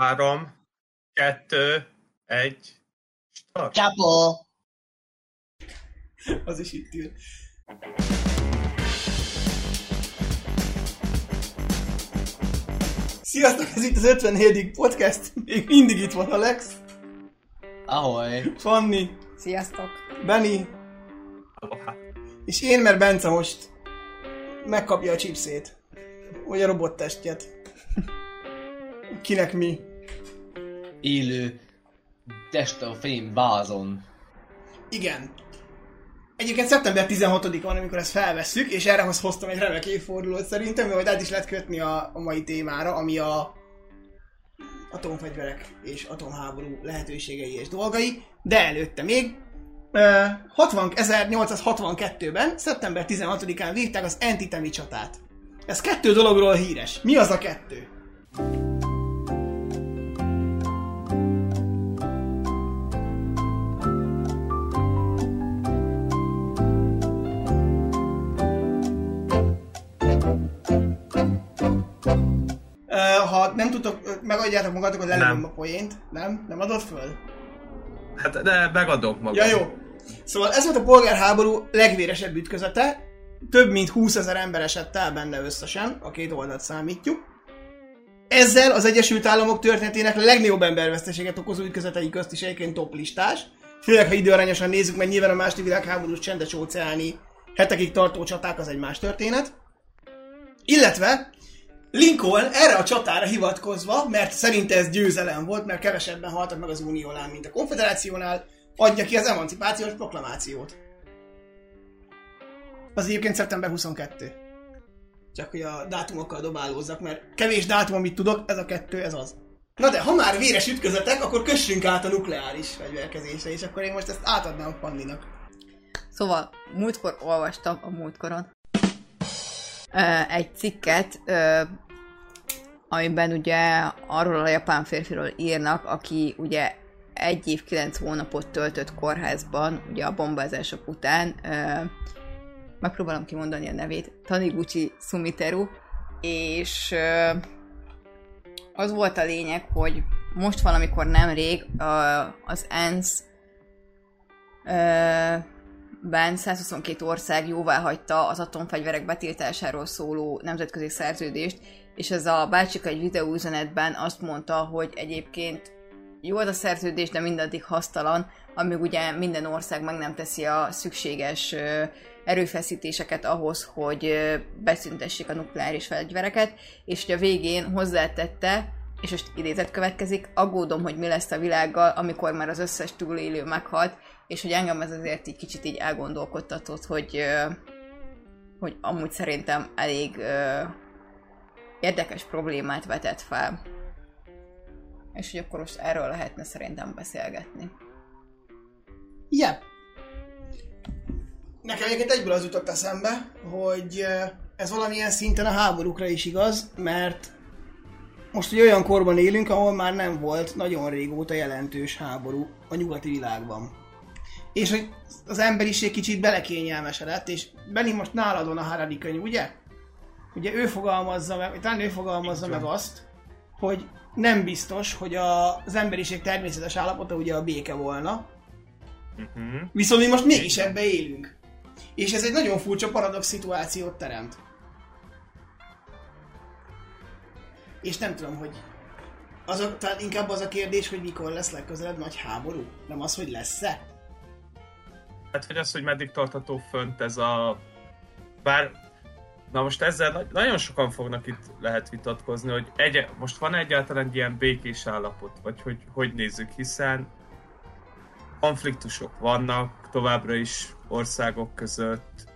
Három, kettő, egy, start. Csapó! Az is itt ül. Sziasztok, ez itt az 54. podcast. Még mindig itt van Alex, Ahogy. Fanni, Sziasztok! Benny, és én, mert Bence most megkapja a chipsét. Vagy a robottestjet. Kinek mi? Élő testafém bázon. Igen. Egyébként szeptember 16 van, amikor ezt felvesszük, és erre hoztam egy remek évfordulót szerintem, mert át is lehet kötni a, a mai témára, ami a atomfegyverek és atomháború lehetőségei és dolgai, de előtte még ö, 60, 1862-ben, szeptember 16-án vívták az Antitemi csatát. Ez kettő dologról híres. Mi az a kettő? Ha nem tudtok, megadjátok magatok, előbb Nem. a poént. Nem? Nem adod föl? Hát de megadok magam. Ja, jó. Szóval ez volt a polgárháború legvéresebb ütközete. Több mint 20 ezer ember esett el benne összesen, a két oldalt számítjuk. Ezzel az Egyesült Államok történetének legnagyobb emberveszteséget okozó ütközetei közt is egyébként top listás. Főleg, ha időarányosan nézzük, mert nyilván a második világháborús csendes óceáni hetekig tartó csaták az egy más történet. Illetve Lincoln erre a csatára hivatkozva, mert szerinte ez győzelem volt, mert kevesebben haltak meg az Uniónál, mint a Konfederációnál, adja ki az emancipációs proklamációt. Az egyébként szeptember 22. Csak hogy a dátumokkal dobálózzak, mert kevés dátum, amit tudok, ez a kettő, ez az. Na de, ha már véres ütközetek, akkor kössünk át a nukleáris fegyverkezésre, és akkor én most ezt átadnám Panninak. Szóval múltkor olvastam a múltkoron egy cikket, amiben ugye arról a japán férfiról írnak, aki ugye egy év, kilenc hónapot töltött kórházban, ugye a bombázások után, ö, megpróbálom kimondani a nevét, Taniguchi Sumiteru, és ö, az volt a lényeg, hogy most valamikor nemrég ö, az ENSZ ö, ben 122 ország jóvá hagyta az atomfegyverek betiltásáról szóló nemzetközi szerződést, és ez a bácsika egy videóüzenetben azt mondta, hogy egyébként jó az a szerződés, de mindaddig hasztalan, amíg ugye minden ország meg nem teszi a szükséges erőfeszítéseket ahhoz, hogy beszüntessék a nukleáris fegyvereket, és hogy a végén hozzátette, és most idézet következik, aggódom, hogy mi lesz a világgal, amikor már az összes túlélő meghalt, és hogy engem ez azért így kicsit így elgondolkodtatott, hogy, hogy amúgy szerintem elég érdekes problémát vetett fel. És hogy akkor most erről lehetne szerintem beszélgetni. Yep. Nekem egyébként egyből az jutott eszembe, hogy ez valamilyen szinten a háborúkra is igaz, mert most egy olyan korban élünk, ahol már nem volt nagyon régóta jelentős háború a nyugati világban. És hogy az emberiség kicsit belekényelmesedett, és Benni most nálad van a Harari könyv, ugye? Ugye ő fogalmazza meg, talán ő fogalmazza meg azt, hogy nem biztos, hogy a, az emberiség természetes állapota ugye a béke volna, Uh-huh. Viszont mi most mégis ebbe élünk. És ez egy nagyon furcsa paradox szituációt teremt. És nem tudom, hogy az a, talán inkább az a kérdés, hogy mikor lesz legközelebb nagy háború. Nem az, hogy lesz-e? Hát, hogy az, hogy meddig tartható fönt ez a... Bár... Na most ezzel na- nagyon sokan fognak itt lehet vitatkozni, hogy egy, most van egyáltalán egy ilyen békés állapot, vagy hogy, hogy nézzük, hiszen konfliktusok vannak továbbra is országok között.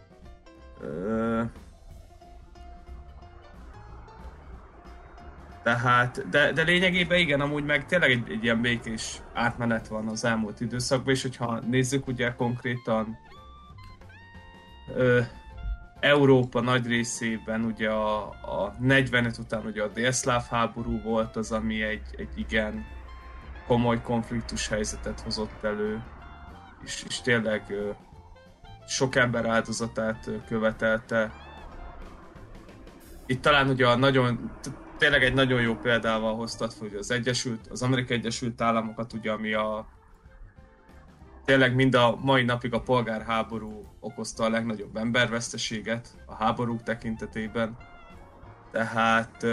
Tehát, de, de lényegében igen, amúgy meg tényleg egy, egy ilyen békés átmenet van az elmúlt időszakban, és hogyha nézzük ugye konkrétan Európa nagy részében ugye a, a 45 után ugye a délszláv háború volt az, ami egy, egy igen komoly konfliktus helyzetet hozott elő, és, és tényleg sok ember áldozatát követelte. Itt talán ugye a nagyon, tényleg egy nagyon jó példával hoztad fel, hogy az Egyesült, az Amerikai Egyesült Államokat, ugye, ami a tényleg mind a mai napig a polgárháború okozta a legnagyobb emberveszteséget a háborúk tekintetében. Tehát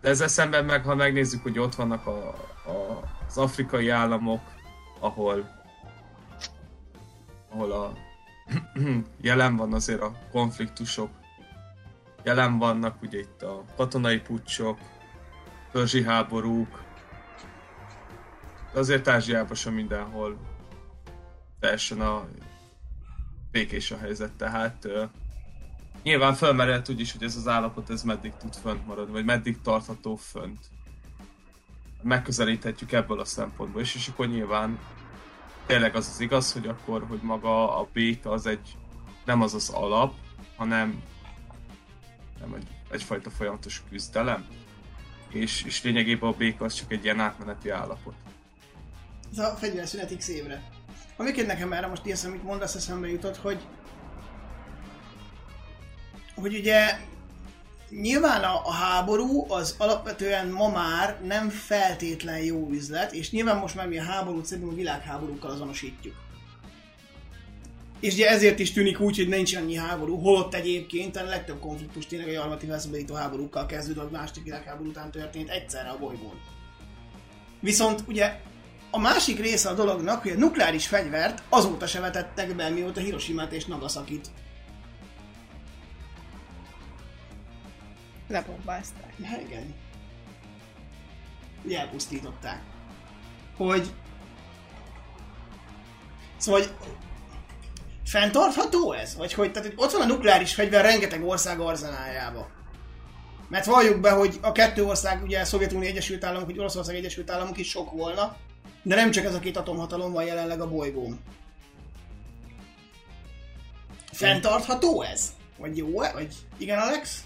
de ezzel szemben meg, ha megnézzük, hogy ott vannak a, a, az afrikai államok, ahol ahol a jelen van azért a konfliktusok, jelen vannak ugye itt a katonai pucsok, törzsi háborúk, de azért Ázsiában sem mindenhol teljesen a békés a helyzet, tehát uh, nyilván felmerült úgy is, hogy ez az állapot ez meddig tud fönt maradni, vagy meddig tartható fönt. Megközelíthetjük ebből a szempontból is, és akkor nyilván tényleg az az igaz, hogy akkor, hogy maga a béka az egy, nem az az alap, hanem nem egy, egyfajta folyamatos küzdelem, és, és lényegében a béka az csak egy ilyen átmeneti állapot. Ez a fegyverszünet x évre. Amiket nekem erre most ilyen, amit mondasz, eszembe jutott, hogy hogy ugye nyilván a, a háború az alapvetően ma már nem feltétlen jó üzlet, és nyilván most már mi a háborút szerintem a világháborúkkal azonosítjuk. És ugye ezért is tűnik úgy, hogy nincs annyi háború, holott egyébként a legtöbb konfliktus tényleg a harmadik felszabadító háborúkkal kezdődött, a második világháború után történt egyszerre a bolygón. Viszont ugye a másik része a dolognak, hogy a nukleáris fegyvert azóta se vetettek be, mióta Hiroshima-t és Nagasakit Lebombázták. Ja, igen. Ugye elpusztították. Hogy... Szóval, hogy fenntartható ez? Vagy hogy, tehát, hogy ott van a nukleáris fegyver rengeteg ország arzenájába. Mert valljuk be, hogy a kettő ország, ugye Szovjetunió Egyesült Államok, vagy Oroszország Egyesült Államok is sok volna, de nem csak ez a két atomhatalom van jelenleg a bolygón. Fenntartható ez? Vagy jó? Vagy igen, Alex?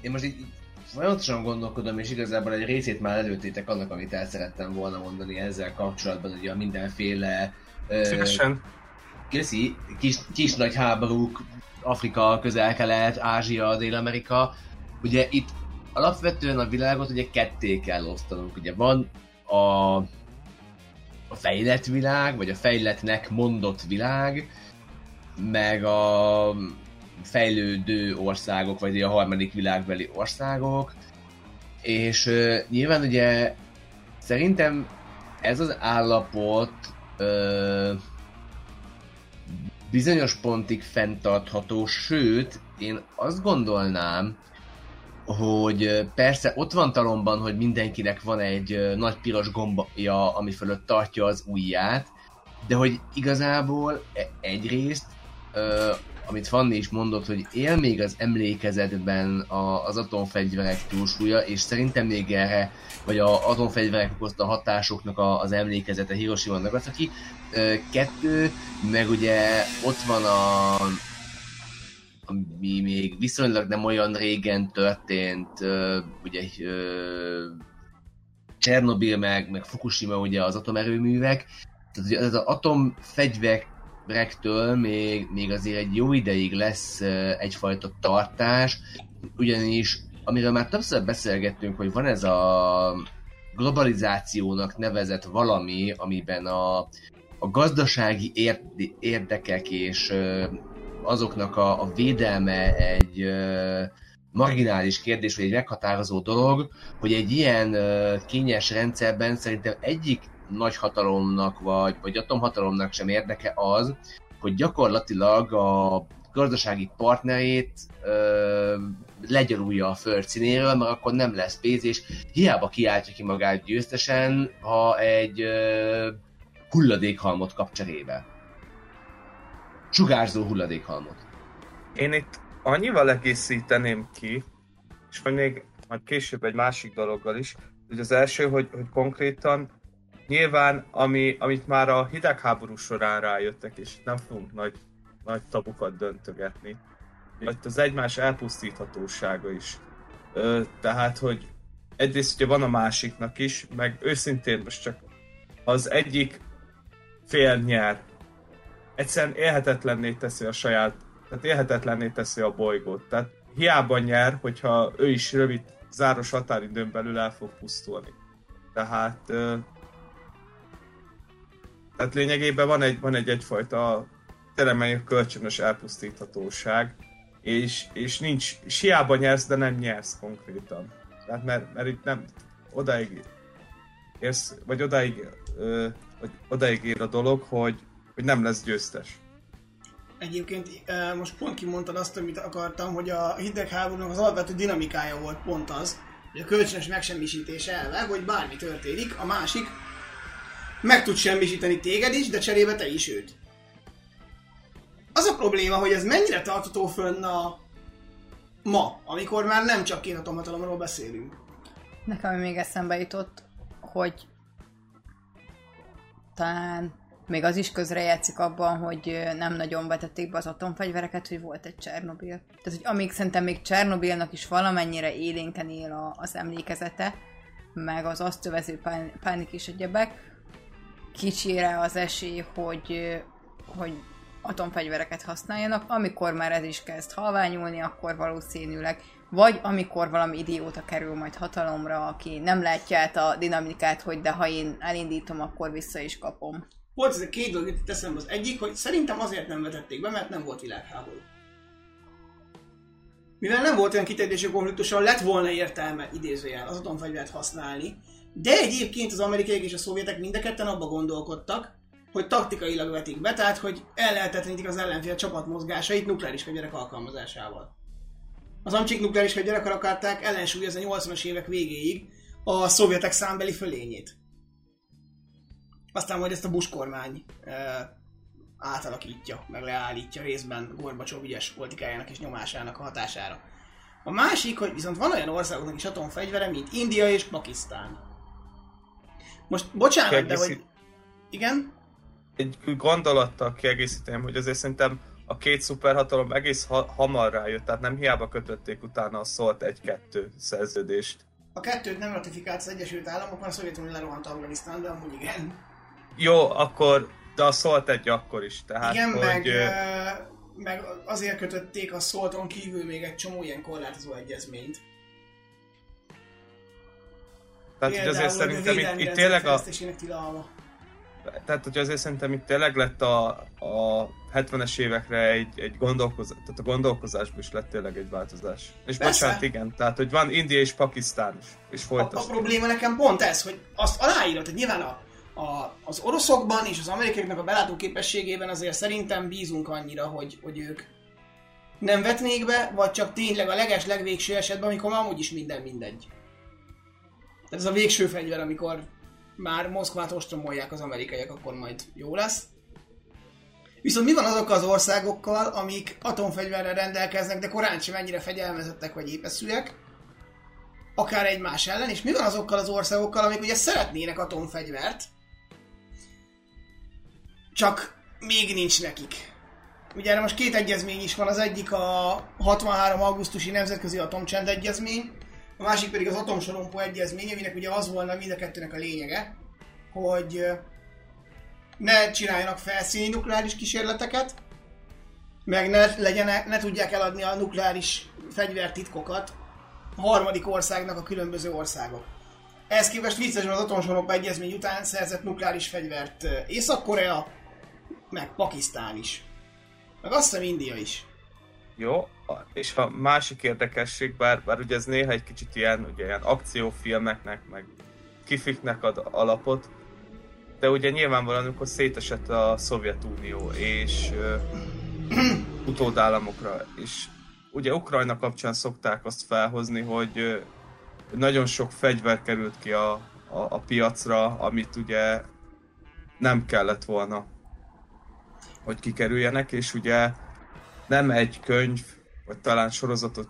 Én most így folyamatosan gondolkodom, és igazából egy részét már előttétek annak, amit el szerettem volna mondani ezzel kapcsolatban, hogy a mindenféle... Szívesen. Köszi, kis, kis nagy háborúk, Afrika, Közel-Kelet, Ázsia, Dél-Amerika. Ugye itt alapvetően a világot ugye ketté kell osztanunk. Ugye van a, a fejlett világ, vagy a fejletnek mondott világ, meg a fejlődő országok, vagy a harmadik világbeli országok, és uh, nyilván ugye szerintem ez az állapot uh, bizonyos pontig fenntartható, sőt, én azt gondolnám, hogy persze ott van talomban, hogy mindenkinek van egy nagy piros gombja, ami fölött tartja az ujját, de hogy igazából e-, egyrészt amit Fanni is mondott, hogy él még az emlékezetben az atomfegyverek túlsúlya, és szerintem még erre, vagy az atomfegyverek okozta hatásoknak az emlékezete Hiroshima Nagasaki. Kettő, meg ugye ott van a ami még viszonylag nem olyan régen történt, ugye Csernobil meg, meg Fukushima ugye az atomerőművek, tehát az atomfegyverek rektől még, még azért egy jó ideig lesz egyfajta tartás, ugyanis amiről már többször beszélgettünk, hogy van ez a globalizációnak nevezett valami, amiben a, a gazdasági érdekek és azoknak a, a védelme egy marginális kérdés, vagy egy meghatározó dolog, hogy egy ilyen kényes rendszerben szerintem egyik nagyhatalomnak vagy, vagy atomhatalomnak sem érdeke az, hogy gyakorlatilag a gazdasági partnerét ö, legyarulja a föld színéről, mert akkor nem lesz pénz, és hiába kiáltja ki magát győztesen, ha egy ö, hulladékhalmot kap cserébe. Sugárzó hulladékhalmot. Én itt annyival egészíteném ki, és majd még majd később egy másik dologgal is, hogy az első, hogy, hogy konkrétan Nyilván, ami, amit már a hidegháború során rájöttek, és nem fogunk nagy, nagy tabukat döntögetni, hogy az egymás elpusztíthatósága is. Ö, tehát, hogy egyrészt ugye van a másiknak is, meg őszintén most csak az egyik fél nyer. Egyszerűen élhetetlenné teszi a saját, tehát élhetetlenné teszi a bolygót. Tehát hiába nyer, hogyha ő is rövid záros határidőn belül el fog pusztulni. Tehát, tehát lényegében van egy, van egy egyfajta teremei kölcsönös elpusztíthatóság, és, és nincs, és hiába nyersz, de nem nyersz konkrétan. Tehát mert, mert itt nem odáig érsz, vagy odáig, ö, vagy odáig ér a dolog, hogy, hogy nem lesz győztes. Egyébként most pont kimondtad azt, amit akartam, hogy a hidegháborúnak az alapvető dinamikája volt pont az, hogy a kölcsönös megsemmisítés elve, hogy bármi történik, a másik meg tud semmisíteni téged is, de cserébe te is őt. Az a probléma, hogy ez mennyire tartható fönn a ma, amikor már nem csak két atomhatalomról beszélünk. Nekem még eszembe jutott, hogy talán még az is közrejátszik abban, hogy nem nagyon vetették be az atomfegyvereket, hogy volt egy Csernobil. Tehát, hogy amíg szerintem még Csernobilnak is valamennyire élénken él a, az emlékezete, meg az azt övező pán, pánik és egyebek, kicsire az esély, hogy, hogy atomfegyvereket használjanak, amikor már ez is kezd halványulni, akkor valószínűleg, vagy amikor valami idióta kerül majd hatalomra, aki nem látja át a dinamikát, hogy de ha én elindítom, akkor vissza is kapom. Volt ez a két dolog, itt teszem az egyik, hogy szerintem azért nem vetették be, mert nem volt világháború. Mivel nem volt olyan kiterjedésű konfliktus, ahol lett volna értelme idézőjel az atomfegyvert használni, de egyébként az amerikaiak és a szovjetek mind a ketten abba gondolkodtak, hogy taktikailag vetik be, tehát hogy ellehetetlenítik az ellenfél csapatmozgásait nukleáris fegyverek alkalmazásával. Az amcsik nukleáris fegyverek akarták ellensúlyozni a 80-as évek végéig a szovjetek számbeli fölényét. Aztán majd ezt a Bush kormány átalakítja, meg leállítja részben Gorbacsov ügyes politikájának és nyomásának a hatására. A másik, hogy viszont van olyan országoknak is atomfegyvere, mint India és Pakisztán. Most bocsánat, de hogy... Kiegészít- Igen? Egy gondolattal kiegészítem, hogy azért szerintem a két szuperhatalom egész ha- hamar rájött, tehát nem hiába kötötték utána a szólt egy-kettő szerződést. A kettőt nem ratifikált az Egyesült Államok, mert a Szovjetunió lerohant Afganisztán, de amúgy igen. Jó, akkor, de a szólt egy akkor is, tehát igen, hogy... meg, meg azért kötötték a Szolton kívül még egy csomó ilyen korlátozó egyezményt. Tehát, hogy azért szerintem itt, itt tényleg a, tilalma. tehát hogy azért szerintem itt tényleg lett a, a 70-es évekre egy, egy gondolkozás, tehát a gondolkozásban is lett tényleg egy változás. És Persze. bocsánat, igen, tehát hogy van India és Pakisztán is, és A, a folytasd. probléma nekem pont ez, hogy azt aláírod, hogy nyilván a, a, az oroszokban és az amerikaiaknak a belátó képességében azért szerintem bízunk annyira, hogy, hogy ők nem vetnék be, vagy csak tényleg a leges legvégső esetben, amikor már amúgy is minden mindegy. Tehát ez a végső fegyver, amikor már Moszkvát ostromolják az amerikaiak, akkor majd jó lesz. Viszont mi van azokkal az országokkal, amik atomfegyverrel rendelkeznek, de korán sem ennyire fegyelmezettek vagy épeszűek, akár egymás ellen, és mi van azokkal az országokkal, amik ugye szeretnének atomfegyvert, csak még nincs nekik. Ugye erre most két egyezmény is van, az egyik a 63. augusztusi Nemzetközi Atomcsend Egyezmény, a másik pedig az Atomsorompó Egyezmény, aminek ugye az volna mind a kettőnek a lényege, hogy ne csináljanak felszíni nukleáris kísérleteket, meg ne, legyen, ne tudják eladni a nukleáris fegyvertitkokat a harmadik országnak a különböző országok. Ehhez képest vicces, hogy az atomsorok egyezmény után szerzett nukleáris fegyvert Észak-Korea, meg Pakisztán is. Meg azt hiszem India is. Jó, és a másik érdekesség, bár, bár ugye ez néha egy kicsit ilyen, ugye ilyen akciófilmeknek, meg kifiknek ad alapot, de ugye nyilvánvalóan, amikor szétesett a Szovjetunió, és ö, utódállamokra, és ugye Ukrajna kapcsán szokták azt felhozni, hogy ö, nagyon sok fegyver került ki a, a, a piacra, amit ugye nem kellett volna, hogy kikerüljenek, és ugye nem egy könyv, vagy talán sorozatot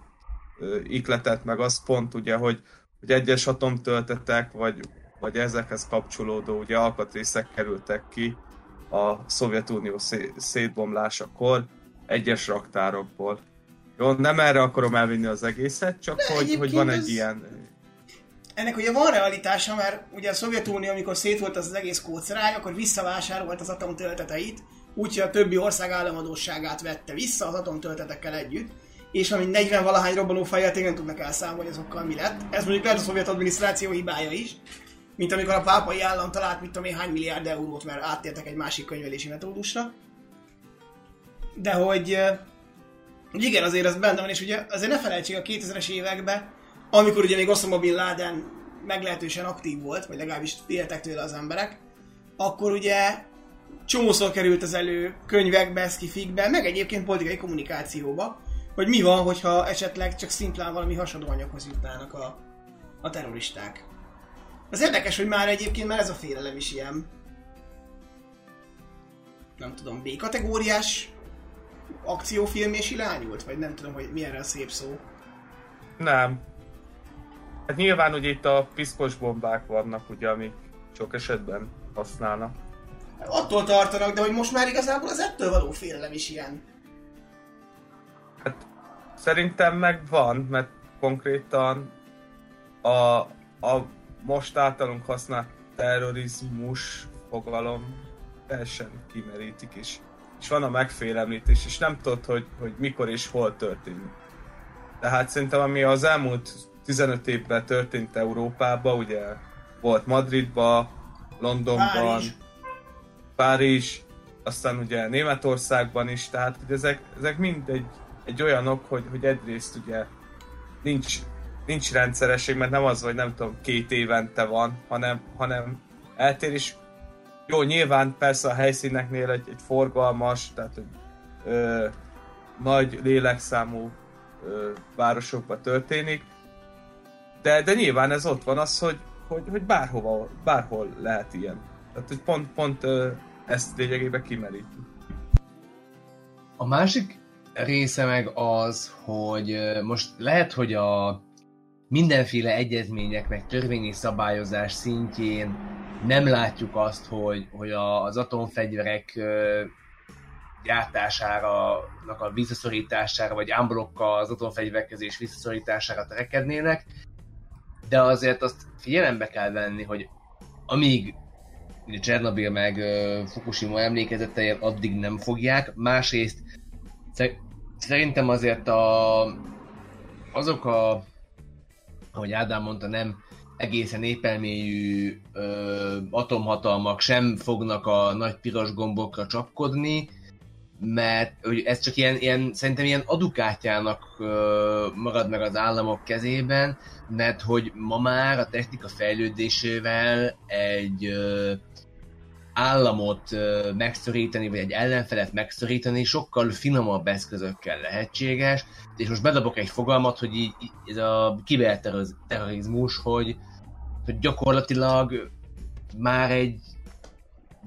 ö, ikletett meg az pont ugye, hogy, hogy egyes atomtöltetek, vagy, vagy ezekhez kapcsolódó ugye alkatrészek kerültek ki a Szovjetunió szé- szétbomlásakor egyes raktárokból. Jó, nem erre akarom elvinni az egészet, csak De hogy, hogy van ez- egy ilyen... Ennek ugye van realitása, mert ugye a Szovjetunió, amikor szét volt az, az egész kócerány, akkor visszavásárolt az atomtölteteit, úgyhogy a többi ország államadóságát vette vissza az atomtöltetekkel együtt, és ami 40 valahány robbanó fejjel nem tudnak elszámolni azokkal mi lett. Ez mondjuk lehet a szovjet adminisztráció hibája is, mint amikor a pápai állam talált, mit tudom én, hány milliárd eurót, mert áttértek egy másik könyvelési metódusra. De hogy, hogy igen, azért az benne van, és ugye azért ne felejtsék a 2000-es években, amikor ugye még Osama Bin Laden meglehetősen aktív volt, vagy legalábbis féltek tőle az emberek, akkor ugye csomószor került az elő könyvekbe, szkifikbe, meg egyébként politikai kommunikációba, hogy mi van, hogyha esetleg csak szimplán valami hasonló anyaghoz jutnának a, a terroristák. Az érdekes, hogy már egyébként már ez a félelem is ilyen nem tudom, B-kategóriás akciófilm és irányult? Vagy nem tudom, hogy mi erre a szép szó. Nem. Hát nyilván ugye itt a piszkos bombák vannak, ugye, amik sok esetben használnak. Attól tartanak, de hogy most már igazából az ettől való félelem is ilyen. Hát szerintem meg van, mert konkrétan a, a most általunk használt terrorizmus fogalom teljesen kimerítik, és, és van a megfélemlítés, és nem tudod, hogy, hogy mikor és hol történik. Tehát szerintem ami az elmúlt 15 évben történt Európában, ugye volt Madridban, Londonban, Párizs. Párizs, aztán ugye Németországban is, tehát hogy ezek, ezek mind egy, egy olyanok, hogy, hogy egyrészt ugye nincs, nincs rendszeresség, mert nem az, hogy nem tudom, két évente van, hanem, hanem eltér, és jó, nyilván persze a helyszíneknél egy, egy forgalmas, tehát egy ö, nagy lélekszámú ö, városokban történik, de, de nyilván ez ott van az, hogy, hogy, hogy bárhova, bárhol lehet ilyen. Tehát, hogy pont, pont ö, ezt lényegében kimeríti. A másik része meg az, hogy most lehet, hogy a mindenféle egyezmények, meg törvényi szabályozás szintjén nem látjuk azt, hogy, hogy az atomfegyverek gyártására, a visszaszorítására, vagy ámblokkal az atomfegyverkezés visszaszorítására trekednének, de azért azt figyelembe kell venni, hogy amíg ugye Csernobyl meg uh, Fukushima emlékezetei addig nem fogják, másrészt szerintem azért a, azok a, ahogy Ádám mondta, nem egészen épelmélyű ö, atomhatalmak sem fognak a nagy piros gombokra csapkodni, mert hogy ez csak ilyen, ilyen, szerintem ilyen adukátjának ö, marad meg az államok kezében, mert hogy ma már a technika fejlődésével egy ö, államot megszorítani, vagy egy ellenfelet megszorítani sokkal finomabb eszközökkel lehetséges, és most bedobok egy fogalmat, hogy így, ez a kiberterrorizmus, hogy, hogy gyakorlatilag már egy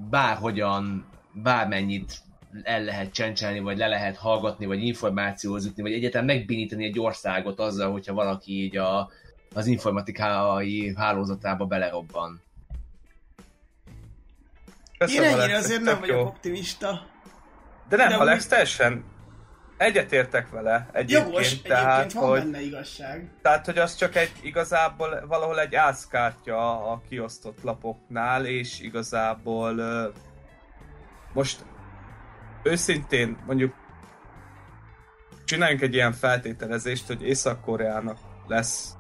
bárhogyan, bármennyit el lehet csencselni, vagy le lehet hallgatni, vagy információhoz jutni, vagy egyáltalán megbénítani egy országot azzal, hogyha valaki így a, az informatikai hálózatába belerobban. Köszönöm, Én ennyire azért nem vagyok jó. optimista. De nem, De Alex, úgy... teljesen egyetértek vele egyébként, Jogos, tehát, egyébként hogy, benne igazság. Tehát, hogy az csak egy, igazából valahol egy ászkártya a kiosztott lapoknál, és igazából most őszintén mondjuk csináljunk egy ilyen feltételezést, hogy Észak-Koreának lesz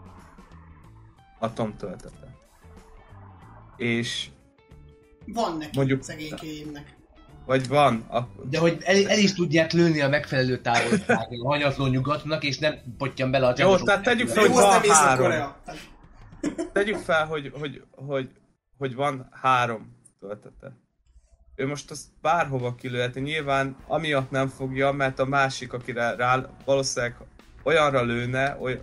atomtöltete. És van neki mondjuk, szegénykéjémnek. Vagy van. A... De hogy el, el, is tudják lőni a megfelelő távolságon a hanyatló nyugatnak, és nem potyan bele a Jó, tehát tegyük fel, hogy van három. Tegyük fel, hogy, hogy, hogy, hogy van három töltete. Ő most azt bárhova kilőheti. Nyilván amiatt nem fogja, mert a másik, akire rá valószínűleg olyanra lőne, olyan,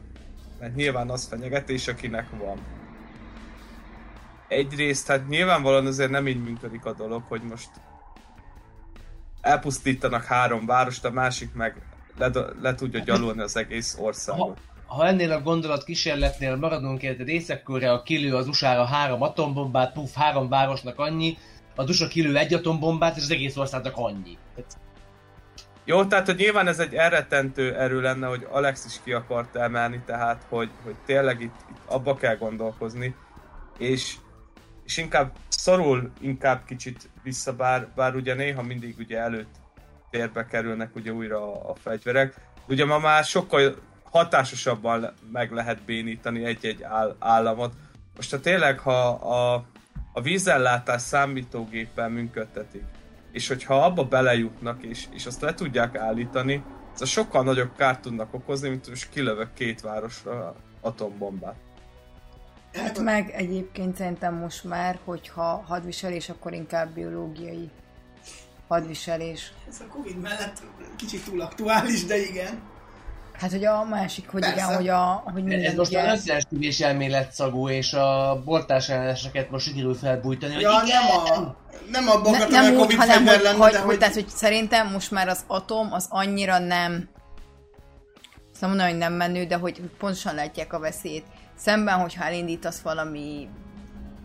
mert nyilván az fenyegetés, akinek van. Egyrészt, hát nyilvánvalóan azért nem így működik a dolog, hogy most elpusztítanak három várost, a másik meg le, le tudja gyalulni az egész országot. Ha, ha ennél a gondolat kísérletnél maradunk, érted Észak-Korea kilő az USA-ra három atombombát, puff, három városnak annyi, a USA kilő egy atombombát, és az egész országnak annyi. Jó, tehát hogy nyilván ez egy elrettentő erő lenne, hogy Alex is ki akart emelni, tehát hogy, hogy tényleg itt, itt abba kell gondolkozni, és és inkább szorul inkább kicsit vissza, bár, bár ugye néha mindig ugye előtt térbe kerülnek ugye újra a, a fegyverek. Ugye ma már sokkal hatásosabban meg lehet bénítani egy-egy áll- államot. Most ha tényleg, ha a, a vízellátás számítógéppel működtetik, és hogyha abba belejutnak, és, és azt le tudják állítani, ez a sokkal nagyobb kárt tudnak okozni, mint most kilövök két városra atombombát. Hát meg egyébként szerintem most már, hogyha hadviselés, akkor inkább biológiai hadviselés. Ez a Covid mellett kicsit túl aktuális, de igen. Hát, hogy a másik, hogy Persze. igen, hogy, a, hogy minden Ez most az összeesküvés elmélet szagú, és a boltás elleneseket most sikerül felbújtani, hogy Ja, igen, nem a... Nem abban Ne, akartam, nem hogy a úgy, Covid hanem hogy, lenne, hogy, de hogy, hogy... tehát, hogy szerintem most már az atom az annyira nem szóval mondom, hogy nem menő, de hogy pontosan látják a veszélyt. Szemben, hogyha elindítasz valami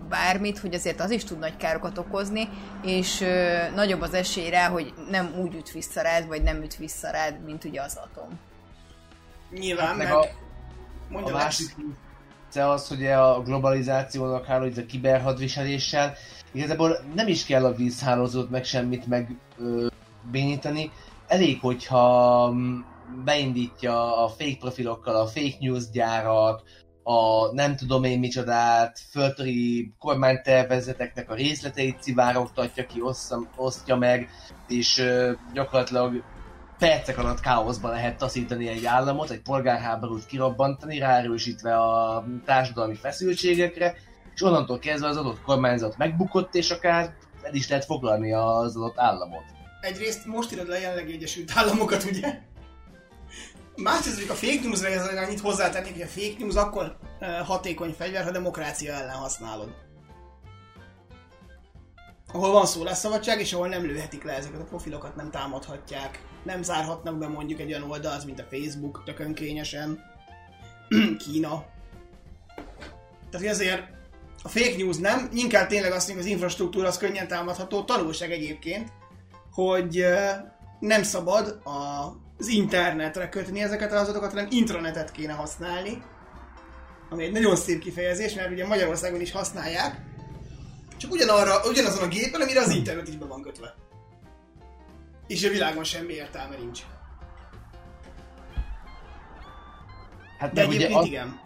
bármit, hogy azért az is tud nagy károkat okozni, és ö, nagyobb az esély rá, hogy nem úgy üt vissza rád, vagy nem üt vissza rád, mint ugye az atom. Nyilván, meg meg... a, a Mondja másik része az, hogy a globalizációnak háló, hogy a kiberhadviseléssel igazából nem is kell a vízhálózót meg semmit meg ö, bénítani. Elég, hogyha mm, beindítja a fake profilokkal a fake news gyárak, a nem tudom én micsodát, föltöri kormánytervezeteknek a részleteit szivárogtatja ki, ossza, osztja meg, és ö, gyakorlatilag percek alatt káoszba lehet taszítani egy államot, egy polgárháborút kirobbantani, ráerősítve a társadalmi feszültségekre, és onnantól kezdve az adott kormányzat megbukott, és akár el is lehet foglalni az adott államot. Egyrészt most írod le jelenlegi Egyesült Államokat, ugye? Másrészt, hogy a fake news-ra ez annyit hozzátennék, hogy a fake news akkor hatékony fegyver, ha demokrácia ellen használod. Ahol van szólásszabadság, és ahol nem lőhetik le ezeket a profilokat, nem támadhatják, nem zárhatnak be mondjuk egy olyan oldalt, mint a Facebook, tökön kényesen, Kína. Tehát azért a fake news nem, inkább tényleg azt mondjuk, az infrastruktúra az könnyen támadható, tanulság egyébként, hogy nem szabad a, az internetre kötni ezeket az adatokat, hanem intranetet kéne használni, ami egy nagyon szép kifejezés, mert ugye Magyarországon is használják, csak ugyanarra, ugyanazon a gépen, amire az internet is be van kötve. És a világon semmi értelme nincs. Hát De ugye az, igen.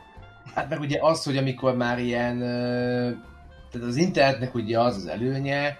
Hát meg ugye az, hogy amikor már ilyen, tehát az internetnek ugye az az előnye,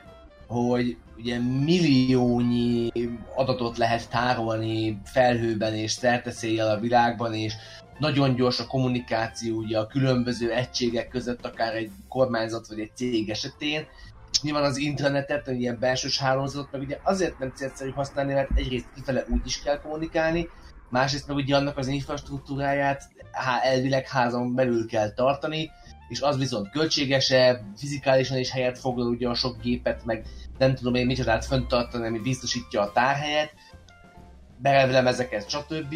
hogy ugye milliónyi adatot lehet tárolni felhőben és szerteszéjjel a világban, és nagyon gyors a kommunikáció ugye a különböző egységek között, akár egy kormányzat vagy egy cég esetén, és nyilván az intranetet, egy ilyen belsős hálózatot, meg ugye azért nem célszerű használni, mert egyrészt kifele úgy is kell kommunikálni, másrészt meg ugye annak az infrastruktúráját há, elvileg házon belül kell tartani, és az viszont költségesebb, fizikálisan is helyet foglal ugye a sok gépet, meg nem tudom én micsodát fönntartani, ami biztosítja a tárhelyet, berevlemezeket, stb.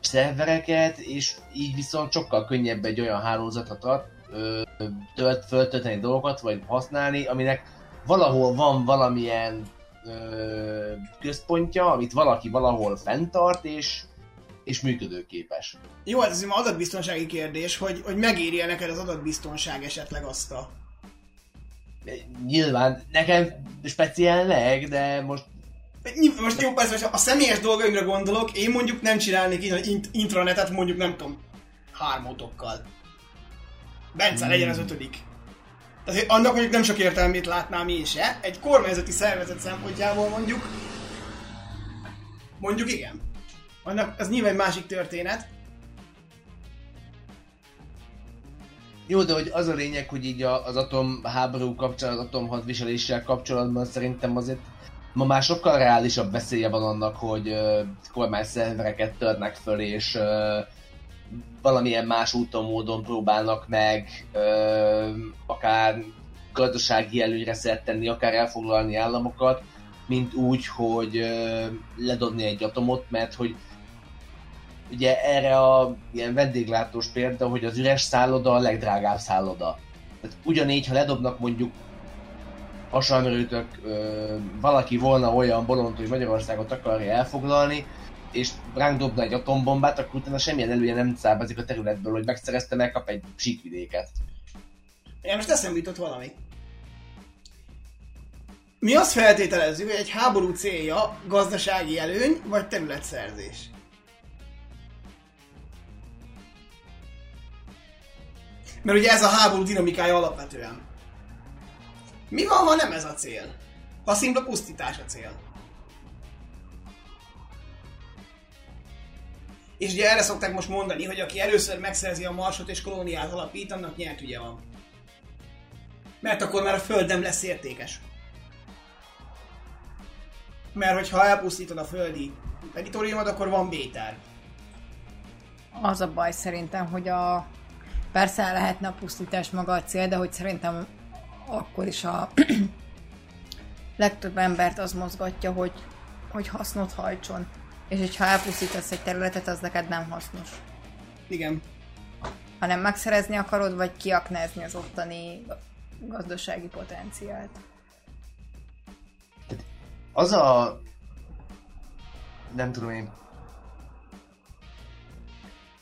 szervereket, és így viszont sokkal könnyebb egy olyan hálózatra tart, ö, tölt, föltölteni dolgokat, vagy használni, aminek valahol van valamilyen ö, központja, amit valaki valahol fenntart, és, és működőképes. Jó, hát ez egy adatbiztonsági kérdés, hogy, hogy megéri neked az adatbiztonság esetleg azt a... Nyilván nekem speciálleg, de most Most jó, persze, most a személyes dolgaimra gondolok, én mondjuk nem csinálnék int- intranetet mondjuk nem tudom, hármótokkal. Bence Hmm. legyen az ötödik. Tehát annak mondjuk nem sok értelmét látnám én se. Egy kormányzati szervezet szempontjából mondjuk, mondjuk igen. Annak, ez nyilván egy másik történet. Jó, de hogy az a lényeg, hogy így az atomháború kapcsán, az atomhadviseléssel kapcsolatban szerintem azért ma már sokkal reálisabb veszélye van annak, hogy uh, kormányszervereket törnek föl, és uh, valamilyen más úton, módon próbálnak meg uh, akár gazdasági előnyre szert tenni, akár elfoglalni államokat, mint úgy, hogy uh, ledobni egy atomot, mert hogy ugye erre a ilyen vendéglátós példa, hogy az üres szálloda a legdrágább szálloda. Tehát ugyanígy, ha ledobnak mondjuk hasonlítők, valaki volna olyan bolond, hogy Magyarországot akarja elfoglalni, és ránk dobna egy atombombát, akkor utána semmilyen elője nem származik a területből, hogy megszerezte, megkap egy síkvidéket. Én most eszembe jutott valami. Mi azt feltételezzük, hogy egy háború célja gazdasági előny vagy területszerzés. Mert ugye ez a háború dinamikája alapvetően. Mi van, ha nem ez a cél? Ha szimpla pusztítás a cél. És ugye erre szokták most mondani, hogy aki először megszerzi a marsot és kolóniát alapít, annak nyert ugye van. Mert akkor már a föld nem lesz értékes. Mert hogyha elpusztítod a földi teritoriumot, akkor van béter. Az a baj szerintem, hogy a... Persze lehetne a pusztítás maga a cél, de hogy szerintem akkor is a legtöbb embert az mozgatja, hogy, hogy hasznot hajtson. És hogyha elpusztítasz egy területet, az neked nem hasznos. Igen. Hanem megszerezni akarod, vagy kiaknázni az ottani gazdasági potenciált. Az a... Nem tudom én...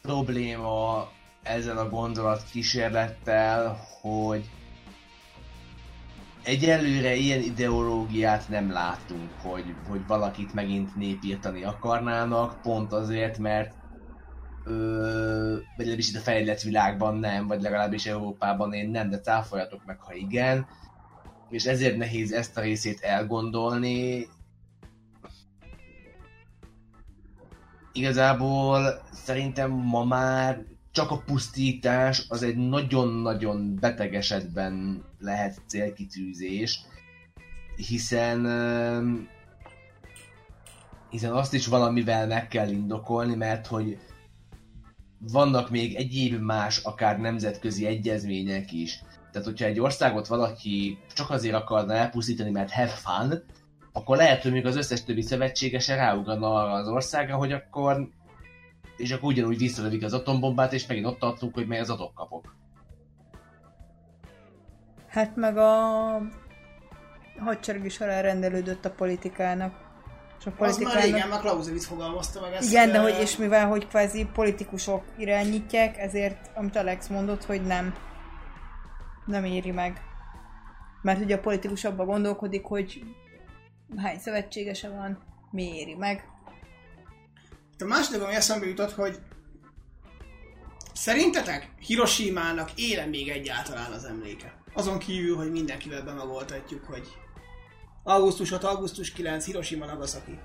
Probléma ezzel a gondolat kísérlettel, hogy egyelőre ilyen ideológiát nem látunk, hogy, hogy valakit megint népírtani akarnának, pont azért, mert ö, vagy legalábbis itt a fejlett világban nem, vagy legalábbis Európában én nem, de cáfoljatok meg, ha igen. És ezért nehéz ezt a részét elgondolni. Igazából szerintem ma már csak a pusztítás az egy nagyon-nagyon beteg esetben lehet célkitűzés, hiszen hiszen azt is valamivel meg kell indokolni, mert hogy vannak még egyéb más, akár nemzetközi egyezmények is. Tehát, hogyha egy országot valaki csak azért akarna elpusztítani, mert have fun, akkor lehet, hogy még az összes többi szövetségese ráugrana arra az országra, hogy akkor és akkor ugyanúgy visszalövik az atombombát, és megint ott tartunk, hogy mely az atomkapok. Hát meg a hadsereg is alárendelődött a politikának. És a politikának... Az már régen, már Clausewitz fogalmazta meg ezt. Igen, de hogy és mivel, hogy kvázi politikusok irányítják, ezért, amit Alex mondott, hogy nem, nem éri meg. Mert ugye a politikus abban gondolkodik, hogy hány szövetségese van, mi éri meg, a második, ami eszembe jutott, hogy szerintetek Hiroshima-nak éle még egyáltalán az emléke? Azon kívül, hogy mindenkivel bemagoltatjuk, hogy augusztus 6, augusztus 9, Hiroshima, Nagasaki.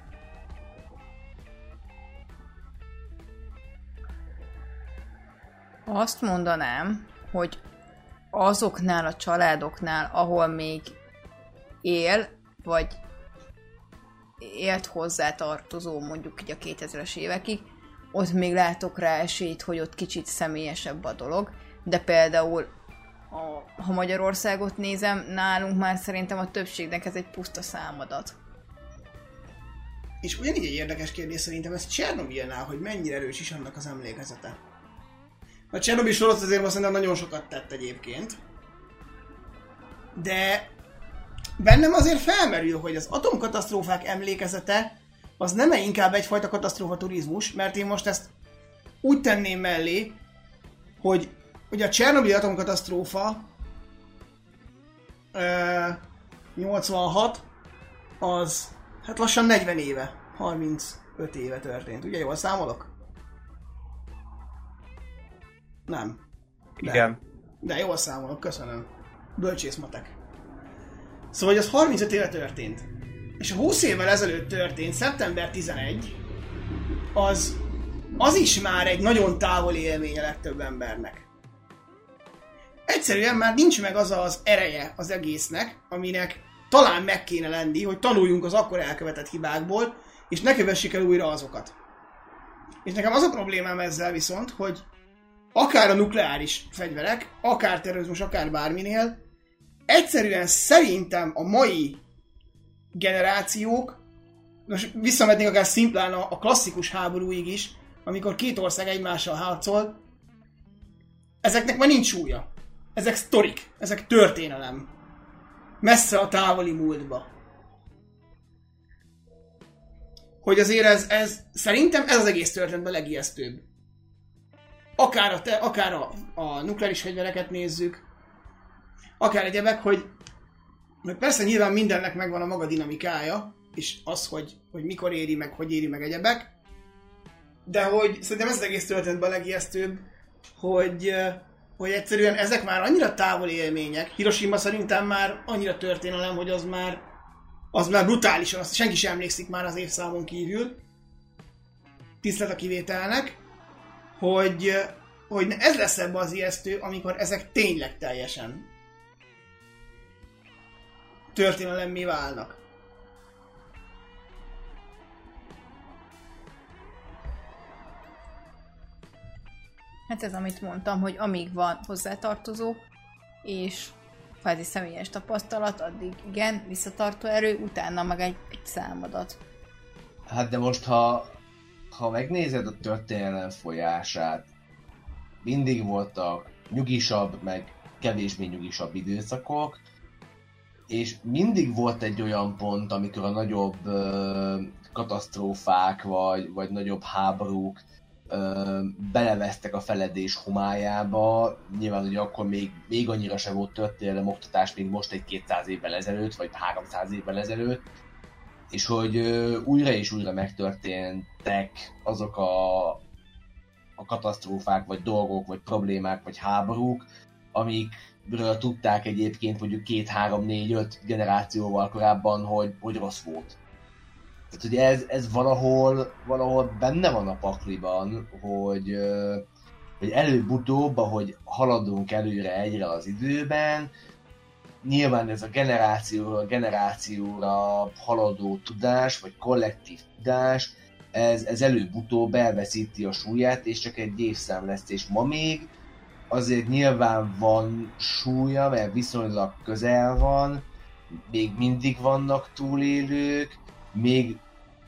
Azt mondanám, hogy azoknál a családoknál, ahol még él, vagy élt hozzá tartozó mondjuk így a 2000-es évekig, ott még látok rá esélyt, hogy ott kicsit személyesebb a dolog, de például a, ha Magyarországot nézem, nálunk már szerintem a többségnek ez egy puszta számadat. És ugyanígy egy érdekes kérdés szerintem ez Csernobilnál, hogy mennyire erős is annak az emlékezete. A Csernobil sorozat azért most szerintem nagyon sokat tett egyébként. De bennem azért felmerül, hogy az atomkatasztrófák emlékezete az nem -e inkább egyfajta katasztrófa turizmus, mert én most ezt úgy tenném mellé, hogy ugye a Csernobyl atomkatasztrófa ö, 86 az hát lassan 40 éve, 35 éve történt. Ugye jól számolok? Nem. De. Igen. De jól számolok, köszönöm. Bölcsész matek. Szóval, hogy az 35 éve történt. És a 20 évvel ezelőtt történt, szeptember 11, az, az is már egy nagyon távoli élmény a legtöbb embernek. Egyszerűen már nincs meg az az ereje az egésznek, aminek talán meg kéne lenni, hogy tanuljunk az akkor elkövetett hibákból, és ne kövessük el újra azokat. És nekem az a problémám ezzel viszont, hogy akár a nukleáris fegyverek, akár terrorizmus, akár bárminél, egyszerűen szerintem a mai generációk, most visszametnék akár szimplán a, a klasszikus háborúig is, amikor két ország egymással harcol, ezeknek már nincs súlya. Ezek sztorik, ezek történelem. Messze a távoli múltba. Hogy azért ez, ez szerintem ez az egész történetben legijesztőbb. Akár a, te, akár a, a nukleáris fegyvereket nézzük, akár egyebek, hogy, hogy persze nyilván mindennek megvan a maga dinamikája, és az, hogy, hogy mikor éri meg, hogy éri meg egyebek, de hogy szerintem ez az egész történetben a legijesztőbb, hogy hogy egyszerűen ezek már annyira távoli élmények. Hiroshima szerintem már annyira történelem, hogy az már az már brutálisan, azt senki sem emlékszik már az évszámon kívül. Tisztelt a kivételnek, hogy, hogy ez lesz ebbe az ijesztő, amikor ezek tényleg teljesen történelemmé válnak. Hát ez, amit mondtam, hogy amíg van hozzátartozó, és kvázi személyes tapasztalat, addig igen, visszatartó erő, utána meg egy, egy számadat. Hát de most, ha, ha megnézed a történelem folyását, mindig voltak nyugisabb, meg kevésbé nyugisabb időszakok, és mindig volt egy olyan pont, amikor a nagyobb ö, katasztrófák, vagy, vagy nagyobb háborúk ö, belevesztek a feledés homályába. Nyilván ugye akkor még, még annyira sem volt történelem oktatás, mint most egy 200 évvel ezelőtt, vagy 300 évvel ezelőtt. És hogy ö, újra és újra megtörténtek azok a, a katasztrófák, vagy dolgok, vagy problémák, vagy háborúk, amikről tudták egyébként mondjuk két, három, négy, öt generációval korábban, hogy, hogy rossz volt. Tehát ugye ez, ez valahol, valahol benne van a pakliban, hogy, hogy előbb-utóbb, ahogy haladunk előre egyre az időben, nyilván ez a generációra, generációra haladó tudás, vagy kollektív tudás, ez, ez előbb-utóbb elveszíti a súlyát, és csak egy évszám lesz, és ma még azért nyilván van súlya, mert viszonylag közel van, még mindig vannak túlélők, még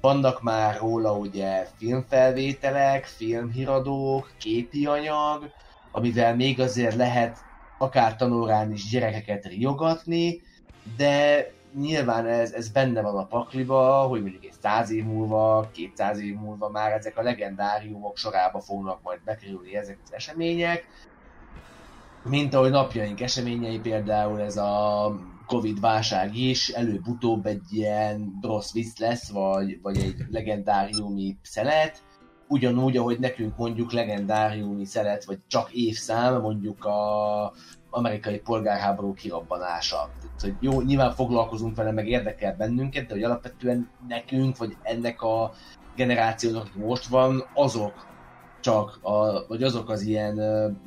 vannak már róla ugye filmfelvételek, filmhíradók, képi anyag, amivel még azért lehet akár tanórán is gyerekeket riogatni, de nyilván ez, ez benne van a pakliba, hogy mondjuk egy száz év múlva, 200 év múlva már ezek a legendáriumok sorába fognak majd bekerülni ezek az események, mint ahogy napjaink eseményei, például ez a Covid válság is előbb-utóbb egy ilyen rossz vicc lesz, vagy, vagy egy legendáriumi szelet, ugyanúgy, ahogy nekünk mondjuk legendáriumi szelet, vagy csak évszám, mondjuk a amerikai polgárháború kirabbanása. Tehát, hogy jó, nyilván foglalkozunk vele, meg érdekel bennünket, de hogy alapvetően nekünk, vagy ennek a generációnak, aki most van, azok csak, a, vagy azok az ilyen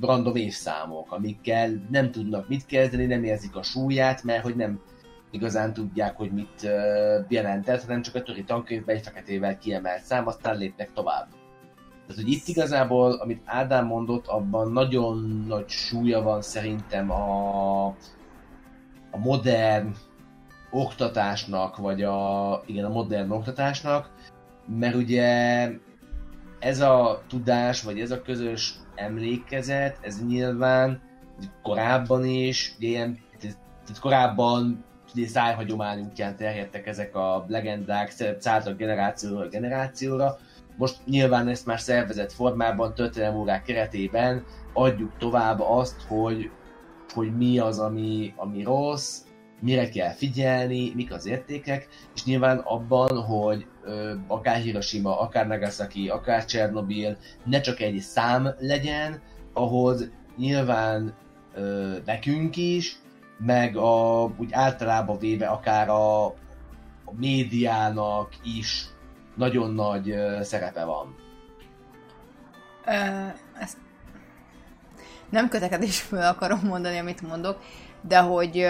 random évszámok, amikkel nem tudnak mit kezdeni, nem érzik a súlyát, mert hogy nem igazán tudják, hogy mit jelentett, hanem csak a töri tankönyvben egy feketével kiemelt szám, aztán lépnek tovább. Tehát, hogy itt igazából, amit Ádám mondott, abban nagyon nagy súlya van szerintem a, a modern oktatásnak, vagy a, igen, a modern oktatásnak, mert ugye ez a tudás, vagy ez a közös emlékezet, ez nyilván korábban is, ugye ilyen, tehát korábban ugye szájhagyomány útján terjedtek ezek a legendák, szálltak generációra generációra, most nyilván ezt már szervezett formában, történelmórák keretében adjuk tovább azt, hogy, hogy mi az, ami, ami rossz, mire kell figyelni, mik az értékek, és nyilván abban, hogy ö, akár Hiroshima, akár Nagasaki, akár Csernobil ne csak egy szám legyen, ahhoz nyilván ö, nekünk is, meg a, úgy általában véve akár a, a médiának is nagyon nagy ö, szerepe van. Ö, ezt nem kötekedésből akarom mondani, amit mondok, de hogy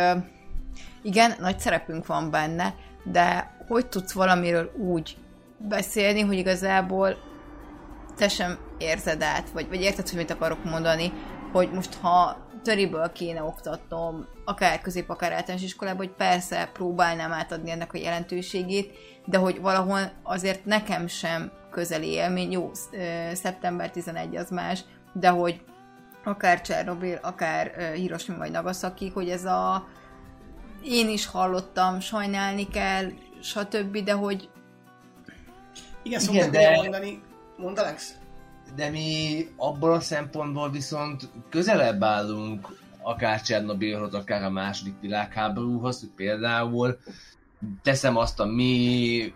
igen, nagy szerepünk van benne, de hogy tudsz valamiről úgy beszélni, hogy igazából te sem érzed át, vagy, vagy érted, hogy mit akarok mondani, hogy most ha töriből kéne oktatnom, akár közép, akár általános iskolában, hogy persze próbálnám átadni ennek a jelentőségét, de hogy valahol azért nekem sem közeli élmény, jó, szeptember 11 az más, de hogy akár Csernobyl, akár Hiroshima vagy Nagasaki, hogy ez a én is hallottam, sajnálni kell, stb., de hogy... Igen, szokták de... mondani. Alex? De mi abból a szempontból viszont közelebb állunk akár Csernobilhoz, akár a második világháborúhoz, hogy például teszem azt a mi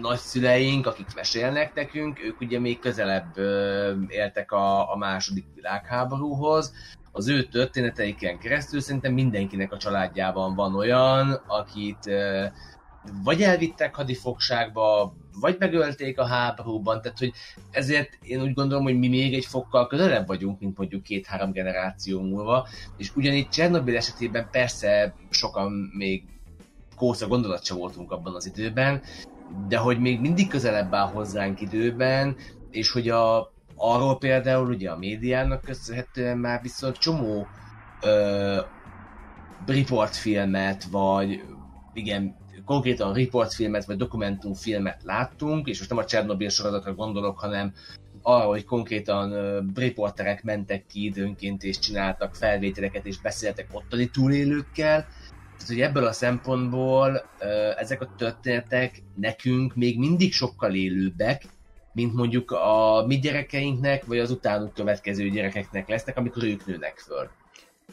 nagyszüleink, akik mesélnek nekünk, ők ugye még közelebb éltek a, a második világháborúhoz, az ő történeteiken keresztül szerintem mindenkinek a családjában van olyan, akit vagy elvittek hadifogságba, vagy megölték a háborúban, tehát hogy ezért én úgy gondolom, hogy mi még egy fokkal közelebb vagyunk, mint mondjuk két-három generáció múlva, és ugyanígy Csernobyl esetében persze sokan még kósza gondolat sem voltunk abban az időben, de hogy még mindig közelebb áll hozzánk időben, és hogy a, arról például ugye a médiának köszönhetően már viszont csomó ö, riportfilmet, vagy igen, konkrétan riportfilmet, vagy dokumentumfilmet láttunk, és most nem a Csernobyl sorozatra gondolok, hanem arra, hogy konkrétan riporterek mentek ki időnként, és csináltak felvételeket, és beszéltek ottani túlélőkkel, tehát, hogy ebből a szempontból ezek a történetek nekünk még mindig sokkal élőbbek, mint mondjuk a mi gyerekeinknek, vagy az utánuk következő gyerekeknek lesznek, amikor ők nőnek föl.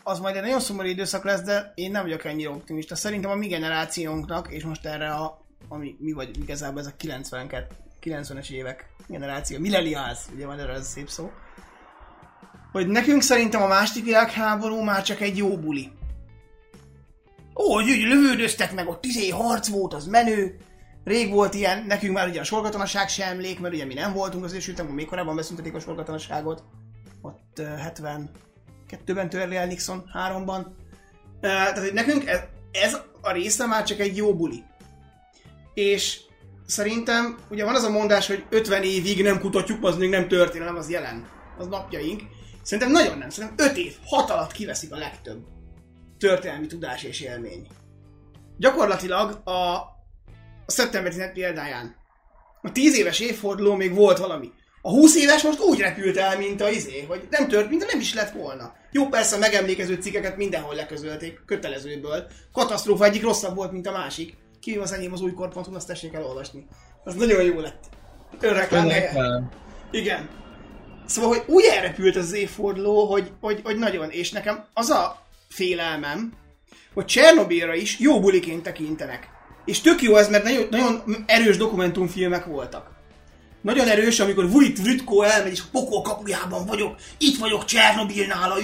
Az majd egy nagyon szomorú időszak lesz, de én nem vagyok ennyire optimista. Szerintem a mi generációnknak, és most erre a, ami mi vagy igazából ez a 92, 90-es évek generáció, millennials, ugye van erre ez szép szó, hogy nekünk szerintem a második világháború már csak egy jó buli. Ó, hogy úgy lövődöztek meg, ott izé harc volt, az menő, Rég volt ilyen, nekünk már ugye a sorgatonaság sem emlék, mert ugye mi nem voltunk az ősült, még korábban beszüntetik a sorgatonaságot. Ott uh, 72-ben törli el Nixon, 3-ban. Uh, tehát hogy nekünk ez, ez a része már csak egy jó buli. És szerintem ugye van az a mondás, hogy 50 évig nem kutatjuk, az még nem történelem, az jelen. Az napjaink. Szerintem nagyon nem. Szerintem 5 év, 6 alatt kiveszik a legtöbb történelmi tudás és élmény. Gyakorlatilag a a szeptember 10 példáján. A 10 éves évforduló még volt valami. A 20 éves most úgy repült el, mint a izé, hogy nem tört, mint nem is lett volna. Jó, persze a megemlékező cikkeket mindenhol leközölték, kötelezőből. Katasztrófa egyik rosszabb volt, mint a másik. Kivéve az enyém az új korponton, azt tessék elolvasni. Az nagyon jó lett. Önreklám Igen. Szóval, hogy úgy elrepült az évforduló, hogy, hogy, hogy nagyon, és nekem az a félelmem, hogy Csernobélra is jó buliként tekintenek. És tök jó ez, mert nagyon, nagyon erős dokumentumfilmek voltak. Nagyon erős, amikor Vujt Vrütko elmegy, és pokol kapujában vagyok, itt vagyok Csernobilnál, a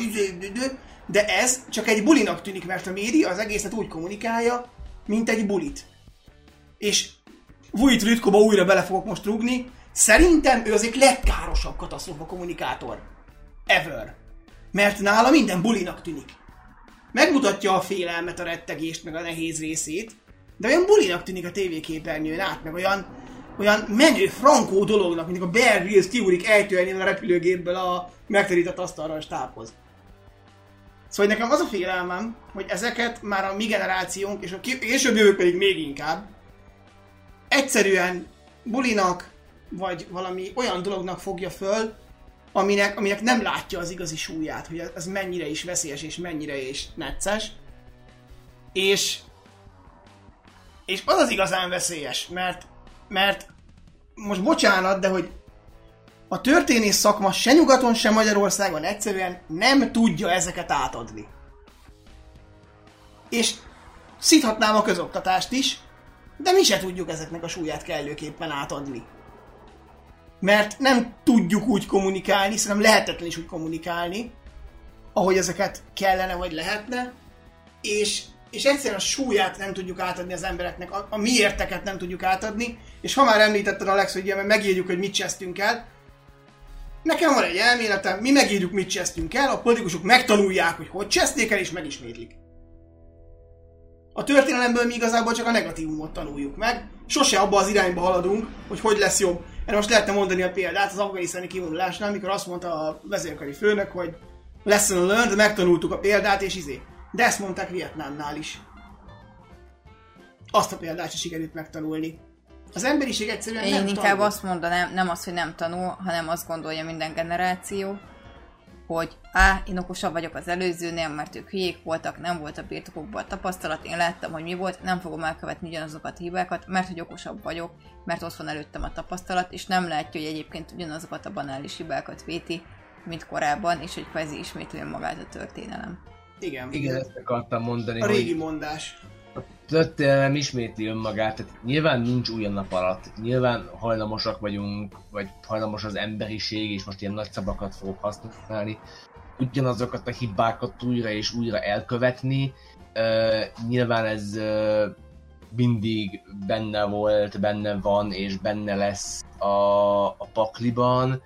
de ez csak egy bulinak tűnik, mert a média az egészet úgy kommunikálja, mint egy bulit. És Vujt Vrütkoba újra bele fogok most rugni, szerintem ő az egyik legkárosabb katasztrófa kommunikátor. Ever. Mert nála minden bulinak tűnik. Megmutatja a félelmet, a rettegést, meg a nehéz részét, de olyan bulinak tűnik a tévéképernyőn át, meg olyan, olyan menő, frankó dolognak, mint a Bear Grylls kiúrik ejtőernyőn a repülőgépből a megterített asztalra a stábhoz. Szóval nekem az a félelmem, hogy ezeket már a mi generációnk, és a később jövők pedig még inkább, egyszerűen bulinak, vagy valami olyan dolognak fogja föl, aminek, aminek nem látja az igazi súlyát, hogy ez mennyire is veszélyes, és mennyire is necces. És és az az igazán veszélyes, mert, mert most bocsánat, de hogy a történész szakma se nyugaton, se Magyarországon egyszerűen nem tudja ezeket átadni. És szíthatnám a közoktatást is, de mi se tudjuk ezeknek a súlyát kellőképpen átadni. Mert nem tudjuk úgy kommunikálni, szerintem lehetetlen is úgy kommunikálni, ahogy ezeket kellene vagy lehetne, és és egyszerűen a súlyát nem tudjuk átadni az embereknek, a, a mi érteket nem tudjuk átadni, és ha már említetted Alex, hogy ugye, megírjuk, hogy mit csesztünk el, nekem van egy elméletem, mi megírjuk, mit csesztünk el, a politikusok megtanulják, hogy hogy cseszték el, és megismétlik. A történelemből mi igazából csak a negatívumot tanuljuk meg, sose abba az irányba haladunk, hogy hogy lesz jobb. Erre most lehetne mondani a példát az afganisztáni kivonulásnál, amikor azt mondta a vezérkari főnök, hogy lesson learned, megtanultuk a példát, és izé. De ezt mondták Vietnámnál is. Azt a példát is sikerült megtanulni. Az emberiség egyszerűen Én nem inkább tanul. azt mondanám, nem az, hogy nem tanul, hanem azt gondolja minden generáció, hogy á, én okosabb vagyok az előzőnél, mert ők hülyék voltak, nem volt a birtokokban a tapasztalat, én láttam, hogy mi volt, nem fogom elkövetni ugyanazokat a hibákat, mert hogy okosabb vagyok, mert ott van előttem a tapasztalat, és nem látja, hogy egyébként ugyanazokat a banális hibákat véti, mint korábban, és hogy kvázi ismétli magát a történelem. Igen. Igen, ezt akartam mondani, A régi hogy mondás. a történelem ismétli önmagát, tehát nyilván nincs új a nap alatt, nyilván hajlamosak vagyunk, vagy hajlamos az emberiség, és most ilyen nagy szabakat fogok használni, ugyanazokat a hibákat újra és újra elkövetni. Uh, nyilván ez uh, mindig benne volt, benne van és benne lesz a, a pakliban,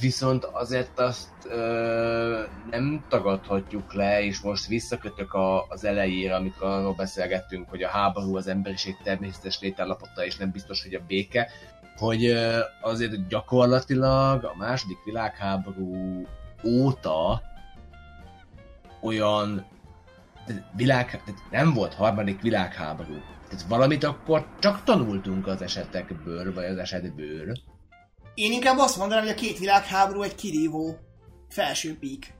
viszont azért azt ö, nem tagadhatjuk le, és most visszakötök a, az elejére, amikor arról beszélgettünk, hogy a háború az emberiség természetes létállapota, és nem biztos, hogy a béke, hogy ö, azért gyakorlatilag a második világháború óta olyan világ, nem volt harmadik világháború. Tehát valamit akkor csak tanultunk az esetekből, vagy az esetből. Én inkább azt mondanám, hogy a két világháború egy kirívó felső pík.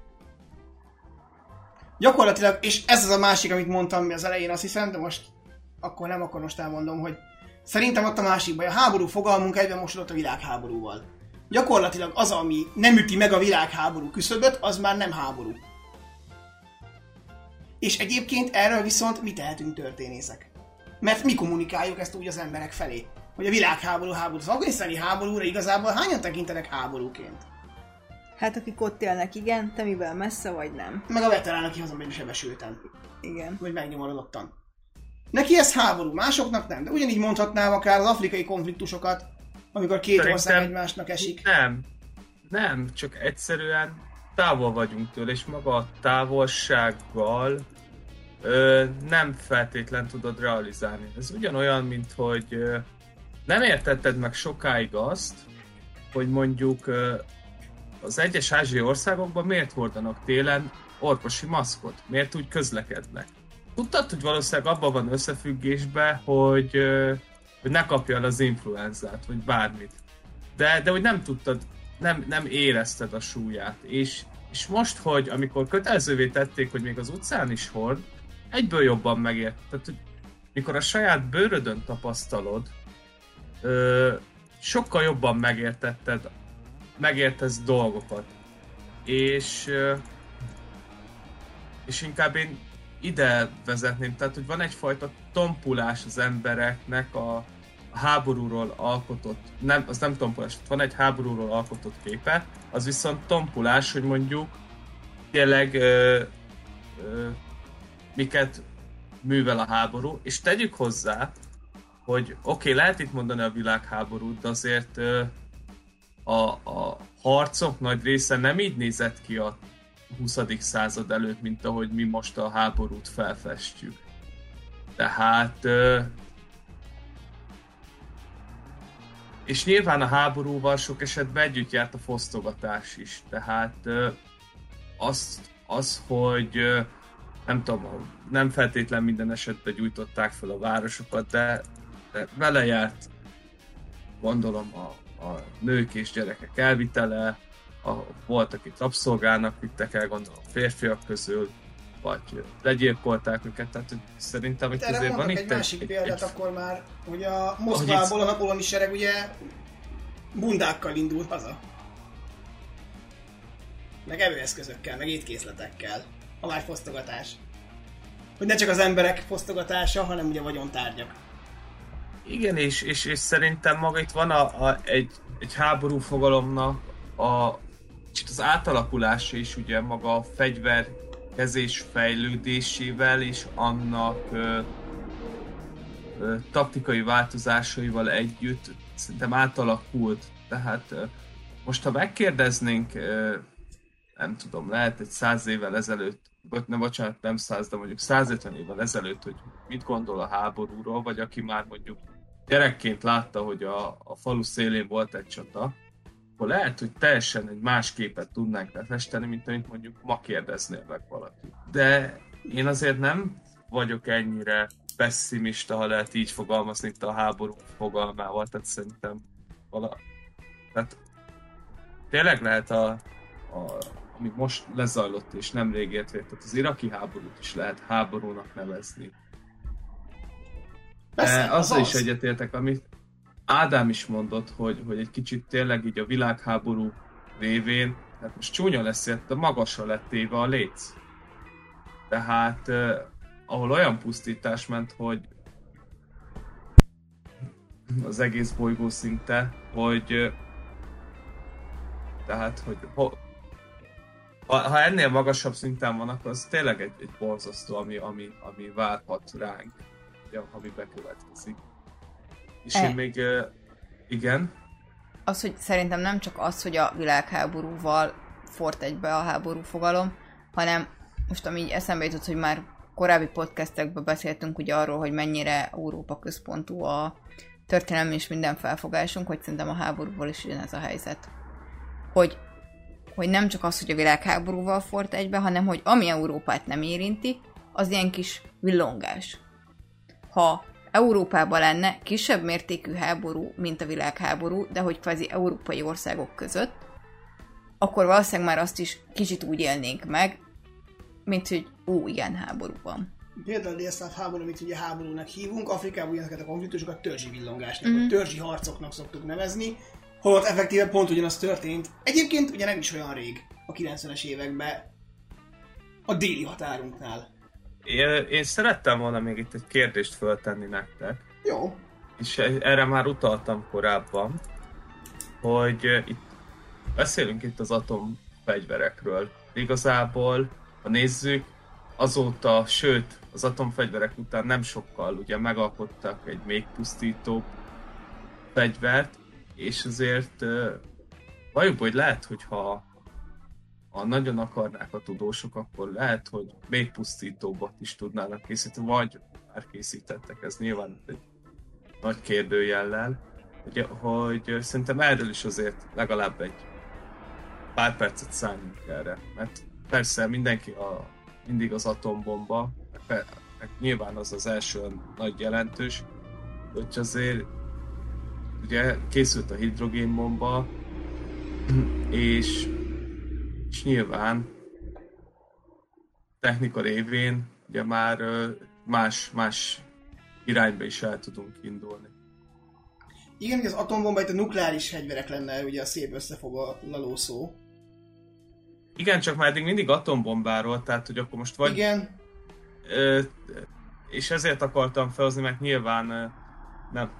Gyakorlatilag, és ez az a másik, amit mondtam az elején, azt hiszem, de most akkor nem, akkor most elmondom, hogy szerintem ott a másik baj. A háború fogalmunk egyben mosodott a világháborúval. Gyakorlatilag az, ami nem üti meg a világháború küszöböt, az már nem háború. És egyébként erről viszont mi tehetünk történészek? Mert mi kommunikáljuk ezt úgy az emberek felé, hogy a világháború háború. Az afganisztáni háborúra igazából hányan tekintenek háborúként? Hát akik ott élnek, igen, te mivel messze vagy nem. Meg a veterán, aki hazamegy sebesülten. Igen. Vagy megnyomorodottan. Neki ez háború, másoknak nem. De ugyanígy mondhatnám akár az afrikai konfliktusokat, amikor két Szerintem ország egymásnak esik. Nem, nem, csak egyszerűen távol vagyunk tőle, és maga a távolsággal ö, nem feltétlen tudod realizálni. Ez ugyanolyan, mint hogy ö, nem értetted meg sokáig azt, hogy mondjuk az egyes ázsiai országokban miért hordanak télen orvosi maszkot? Miért úgy közlekednek? Tudtad, hogy valószínűleg abban van összefüggésben, hogy, hogy ne kapja el az influenzát, vagy bármit. De, de hogy nem tudtad, nem, nem érezted a súlyát. És, és most, hogy amikor kötelezővé tették, hogy még az utcán is hord, egyből jobban megért. Tehát, hogy mikor a saját bőrödön tapasztalod, ö, sokkal jobban megértetted, megértesz dolgokat. És, ö, és inkább én ide vezetném, tehát hogy van egyfajta tompulás az embereknek a, a háborúról alkotott, nem, az nem tompulás, van egy háborúról alkotott képe, az viszont tompulás, hogy mondjuk tényleg ö, ö, miket művel a háború, és tegyük hozzá, hogy oké, okay, lehet itt mondani a világháborút, de azért a, a harcok nagy része nem így nézett ki a 20. század előtt, mint ahogy mi most a háborút felfestjük. Tehát és nyilván a háborúval sok esetben együtt járt a fosztogatás is, tehát ö, az, hogy nem tudom, nem feltétlen minden esetben gyújtották fel a városokat, de vele járt gondolom a, a nők és gyerekek elvitele, a, volt, akit rabszolgának vittek el, gondolom férfiak közül, vagy legyilkolták őket, tehát hogy szerintem itt azért van itt egy másik példát akkor már, hogy a Moszkvából a napoloni sereg ugye bundákkal indult haza. Meg evőeszközökkel, meg étkészletekkel. A már fosztogatás. Hogy ne csak az emberek fosztogatása, hanem ugye vagyontárgyak. Igen, és, és, és szerintem maga itt van a, a, egy, egy háború fogalomnak a, az átalakulása is ugye maga a fegyverkezés fejlődésével és annak ö, ö, taktikai változásaival együtt szerintem átalakult. Tehát ö, most ha megkérdeznénk, ö, nem tudom, lehet egy száz évvel ezelőtt, vagy nem, bocsánat, nem száz, de mondjuk 150 évvel ezelőtt, hogy mit gondol a háborúról, vagy aki már mondjuk gyerekként látta, hogy a, a falu szélén volt egy csata, akkor lehet, hogy teljesen egy más képet tudnánk lefesteni, mint amit mondjuk ma kérdeznél meg valaki. De én azért nem vagyok ennyire pessimista, ha lehet így fogalmazni itt a háború fogalmával, tehát szerintem vala... Tehát tényleg lehet a, a ami most lezajlott és nem ért véget, tehát az iraki háborút is lehet háborúnak nevezni. Persze, az azzal is az. egyetértek, amit Ádám is mondott, hogy, hogy egy kicsit tényleg így a világháború révén, hát most csúnya lesz, de magasra lett téve a léc. Tehát eh, ahol olyan pusztítás ment, hogy az egész bolygó szinte, hogy eh, tehát, hogy ho, ha, ha ennél magasabb szinten van, akkor az tényleg egy, egy borzasztó, ami, ami, ami várhat ránk, ugye, ami bekövetkezik. És E- én még, igen, Az, hogy szerintem nem csak az, hogy a világháborúval fort egybe a háború fogalom, hanem most ami így eszembe jutott, hogy már korábbi podcastekben beszéltünk ugye arról, hogy mennyire Európa központú a történelmi és minden felfogásunk, hogy szerintem a háborúval is ugyanez a helyzet. Hogy, hogy nem csak az, hogy a világháborúval fort egybe, hanem hogy ami Európát nem érinti, az ilyen kis villongás. Ha Európában lenne kisebb mértékű háború, mint a világháború, de hogy kvázi európai országok között, akkor valószínűleg már azt is kicsit úgy élnénk meg, mint hogy ó, igen, háború van. Például a délszláv háború, amit ugye háborúnak hívunk, Afrikában ugyanezeket a konfliktusokat törzsi villongásnak, vagy törzsi harcoknak szoktuk nevezni, holott effektíve pont ugyanaz történt. Egyébként ugye nem is olyan rég, a 90-es években, a déli határunknál. Én, én szerettem volna még itt egy kérdést föltenni nektek, Jó, és erre már utaltam korábban, hogy itt beszélünk itt az atomfegyverekről. Igazából, ha nézzük, azóta, sőt, az atomfegyverek után nem sokkal ugye megalkottak egy még pusztítóbb fegyvert, és azért uh, valljuk, hogy lehet, hogyha ha nagyon akarnák a tudósok, akkor lehet, hogy még pusztítóbbat is tudnának készíteni, vagy már készítettek, ez nyilván egy nagy kérdőjellel, hogy, hogy szerintem erről is azért legalább egy pár percet szálljunk erre, mert persze mindenki a, mindig az atombomba, meg, meg nyilván az az első nagy jelentős, hogy azért ugye készült a hidrogénbomba, és, és nyilván technika révén ugye már más, más irányba is el tudunk indulni. Igen, az atombomba itt a nukleáris fegyverek lenne ugye a szép összefoglaló szó. Igen, csak már eddig mindig atombombáról, tehát hogy akkor most vagy... Igen, Ö, és ezért akartam felhozni, mert nyilván nem,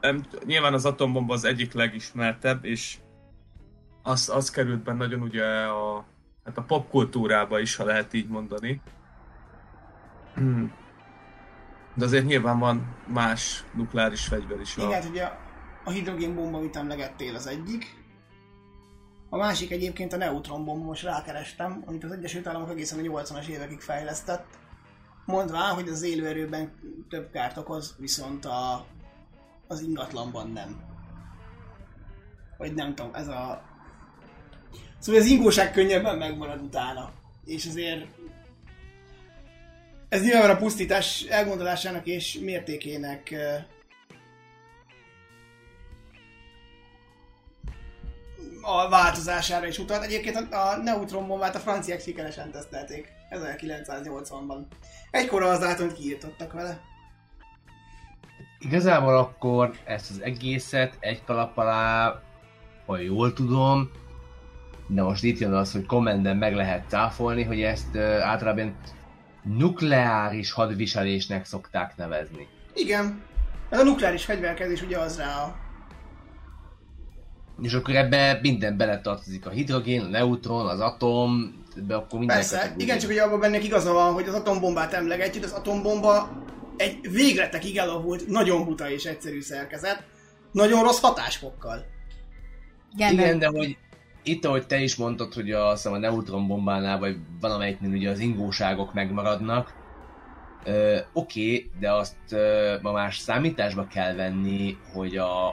nem, nyilván az atombomba az egyik legismertebb, és az, az került be nagyon ugye a, hát a popkultúrába is, ha lehet így mondani. De azért nyilván van más nukleáris fegyver is. igen, A, hát ugye a hidrogénbomba, amit emlegettél, az egyik. A másik egyébként a neutronbomba, most rákerestem, amit az Egyesült Államok egészen a 80-as évekig fejlesztett. Mondván, hogy az élőerőben több kárt okoz, viszont a, az ingatlanban nem. Vagy nem tudom, ez a... Szóval az ingóság könnyebben megmarad utána. És azért... Ez nyilván a pusztítás elgondolásának és mértékének a változására is utalt. Egyébként a, a neutronbombát a franciák sikeresen tesztelték 1980-ban. Egykor az látom, hogy kiírtottak vele. Igazából akkor ezt az egészet egy kalap alá, ha jól tudom, de most itt jön az, hogy kommenden meg lehet cáfolni, hogy ezt általában nukleáris hadviselésnek szokták nevezni. Igen. Ez a nukleáris fegyverkezés ugye az rá a... És akkor ebbe minden beletartozik a hidrogén, a neutron, az atom, ebbe akkor minden Persze, igen, csak ugye abban bennek igaza van, hogy az atombombát emlegetjük, az atombomba egy végletekig elavult, nagyon buta és egyszerű szerkezet, nagyon rossz hatásfokkal. Igen, Igen, de hogy itt, ahogy te is mondtad, hogy a, azt a neutronbombánál, vagy valamelyiknél ugye az ingóságok megmaradnak, Ö, Oké, okay, de azt ö, ma más számításba kell venni, hogy a,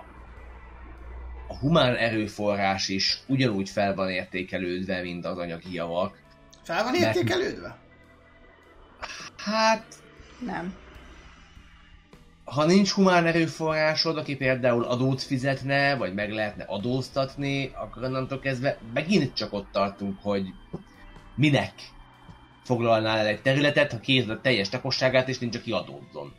a humán erőforrás is ugyanúgy fel van értékelődve, mint az anyagi javak. Fel van Mert- értékelődve? Hát, nem. Ha nincs humán erőforrásod, aki például adót fizetne, vagy meg lehetne adóztatni, akkor onnantól kezdve megint csak ott tartunk, hogy minek foglalnál el egy területet, ha kézed a teljes lakosságát, és nincs aki adózzon.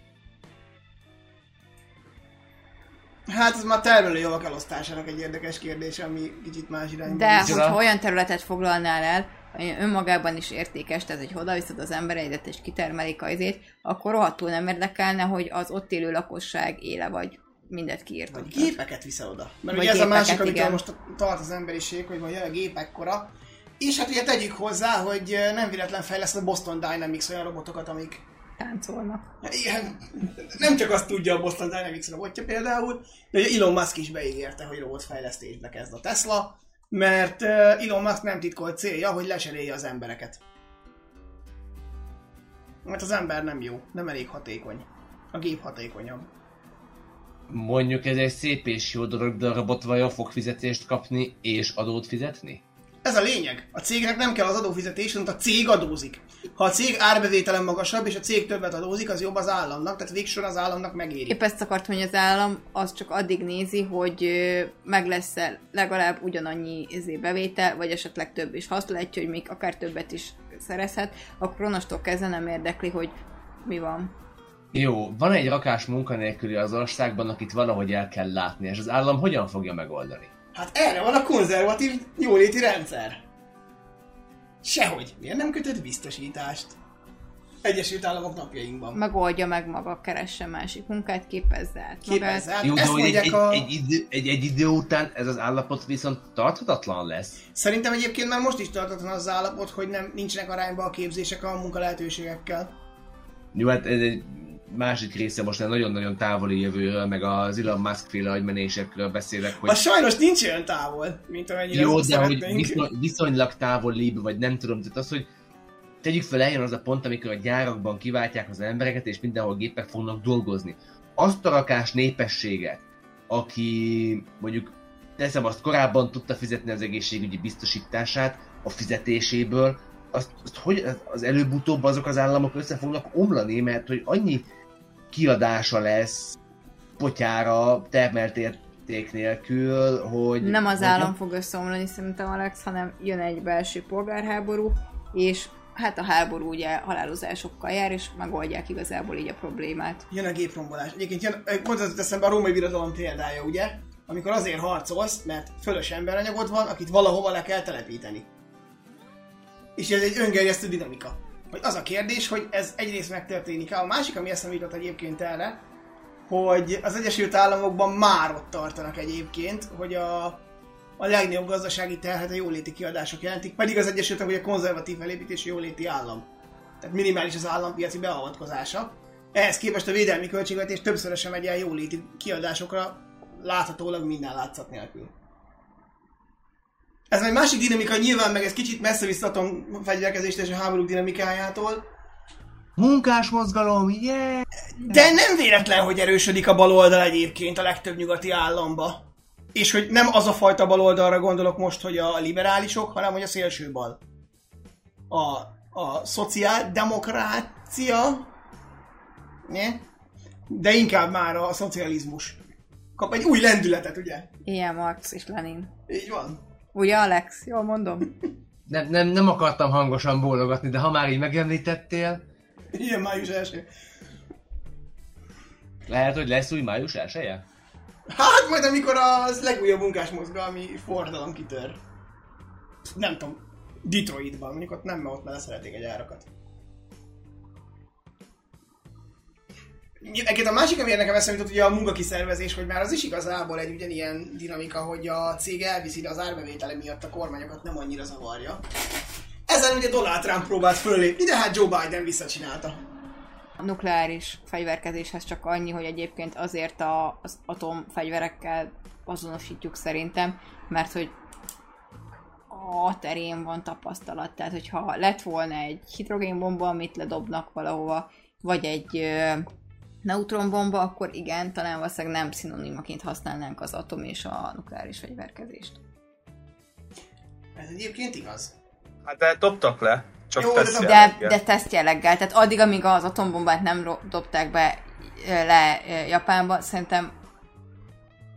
Hát ez már termelő javak elosztásának egy érdekes kérdés, ami kicsit más irányba De hogyha olyan területet foglalnál el, önmagában is értékes, tehát hogy oda viszed az embereidet és kitermelik a izét, akkor rohadtul nem érdekelne, hogy az ott élő lakosság éle vagy mindet Vagy kiírtad. gépeket viszel oda. Mert Vagy ugye ez a másik, amit most tart az emberiség, hogy vagy a gépek kora, És hát ugye tegyük hozzá, hogy nem véletlen fejleszt a Boston Dynamics olyan robotokat, amik Táncolnak. Igen, nem csak azt tudja a Boston Dynamics robotja például, de ugye Elon Musk is beígérte, hogy robotfejlesztésbe kezd a Tesla, mert Elon Musk nem titkolt célja, hogy leserélje az embereket. Mert az ember nem jó, nem elég hatékony. A gép hatékonyabb. Mondjuk ez egy szép és jó dolog, de a robot vajon fog fizetést kapni és adót fizetni? Ez a lényeg. A cégnek nem kell az adófizetés, hanem a cég adózik. Ha a cég árbevételen magasabb, és a cég többet adózik, az jobb az államnak, tehát végsor az államnak megéri. Épp ezt akartam, hogy az állam az csak addig nézi, hogy meg lesz legalább ugyanannyi izé bevétel, vagy esetleg több is. Ha azt látja, hogy még akár többet is szerezhet, akkor onnastól kezdve nem érdekli, hogy mi van. Jó, van egy rakás munkanélküli az országban, akit valahogy el kell látni, és az állam hogyan fogja megoldani? Hát erre van a konzervatív jóléti rendszer. Sehogy. Miért nem kötött biztosítást? Egyesült Államok napjainkban. Megoldja meg maga, keresse másik munkát, képezze át Képezze magát. át. Jó, de Ezt hogy egy, mondják egy, a... egy, idő, egy, egy idő után ez az állapot viszont tarthatatlan lesz. Szerintem egyébként már most is tartatlan az állapot, hogy nem nincsenek arányba a képzések a munkalehetőségekkel. Jó, hát ez egy másik része most egy nagyon-nagyon távoli jövőről, meg az Elon Musk féle agymenésekről beszélek, hogy A sajnos nincs olyan távol, mint amennyire jó, de hogy viszony, viszonylag távolibb, vagy nem tudom, tehát az, hogy tegyük fel, eljön az a pont, amikor a gyárakban kiváltják az embereket, és mindenhol gépek fognak dolgozni. Azt a rakás népességet, aki mondjuk teszem azt korábban tudta fizetni az egészségügyi biztosítását a fizetéséből, azt, azt hogy az előbb-utóbb azok az államok össze fognak omlani, mert hogy annyi kiadása lesz potyára termelt érték nélkül, hogy... Nem az állam fog összeomlani szerintem Alex, hanem jön egy belső polgárháború, és hát a háború ugye halálozásokkal jár, és megoldják igazából így a problémát. Jön a géprombolás. Egyébként jön, pont az jut eszembe a római birodalom példája, ugye? Amikor azért harcolsz, mert fölös emberanyagod van, akit valahova le kell telepíteni. És ez egy öngerjesztő dinamika. Hogy az a kérdés, hogy ez egyrészt megtörténik A másik, ami eszembe jutott egyébként erre, hogy az Egyesült Államokban már ott tartanak egyébként, hogy a, a legnagyobb gazdasági terhet a jóléti kiadások jelentik, pedig az Egyesült Államok ugye konzervatív felépítési jóléti állam. Tehát minimális az állampiaci beavatkozása. Ehhez képest a védelmi költségvetés többszörösen megy el jóléti kiadásokra, láthatólag minden látszat nélkül. Ez egy másik dinamika, nyilván meg ez kicsit messze visszatom fegyverkezést és a háború dinamikájától, Munkás mozgalom, yeah! de nem véletlen, hogy erősödik a baloldal egyébként a legtöbb nyugati államba. És hogy nem az a fajta baloldalra gondolok most, hogy a liberálisok, hanem hogy a szélső bal. A, a szociáldemokrácia, ne? de inkább már a szocializmus. Kap egy új lendületet, ugye? Ilyen Marx és Lenin. Így van. Ugye Alex? Jól mondom? Nem, nem, nem akartam hangosan bólogatni, de ha már így megemlítettél, Ilyen május első. lehet, hogy lesz új május elsője? Hát majd amikor az legújabb munkásmozgalmi forradalom kitör. Nem tudom, Detroitban, mondjuk ott nem, mert ott már szeretik egy árakat. Egyébként a másik, ami nekem eszembe jutott, ugye a munkakiszervezés, hogy már az is igazából egy ugyanilyen dinamika, hogy a cég elviszi, de az árbevétele miatt a kormányokat nem annyira zavarja. Ezen ugye Donald Trump próbált fölépni, de hát Joe Biden visszacsinálta. A nukleáris fegyverkezéshez csak annyi, hogy egyébként azért a, az atomfegyverekkel azonosítjuk szerintem, mert hogy a terén van tapasztalat, tehát hogyha lett volna egy hidrogénbomba, amit ledobnak valahova, vagy egy neutronbomba, akkor igen, talán valószínűleg nem szinonimaként használnánk az atom és a nukleáris fegyverkezést. Ez egyébként igaz. Hát de dobtak le. Csak Jó, de teszt dob- De, jelleggel. de tesztjelleggel, tehát addig, amíg az atombombát nem dobták be le Japánba, szerintem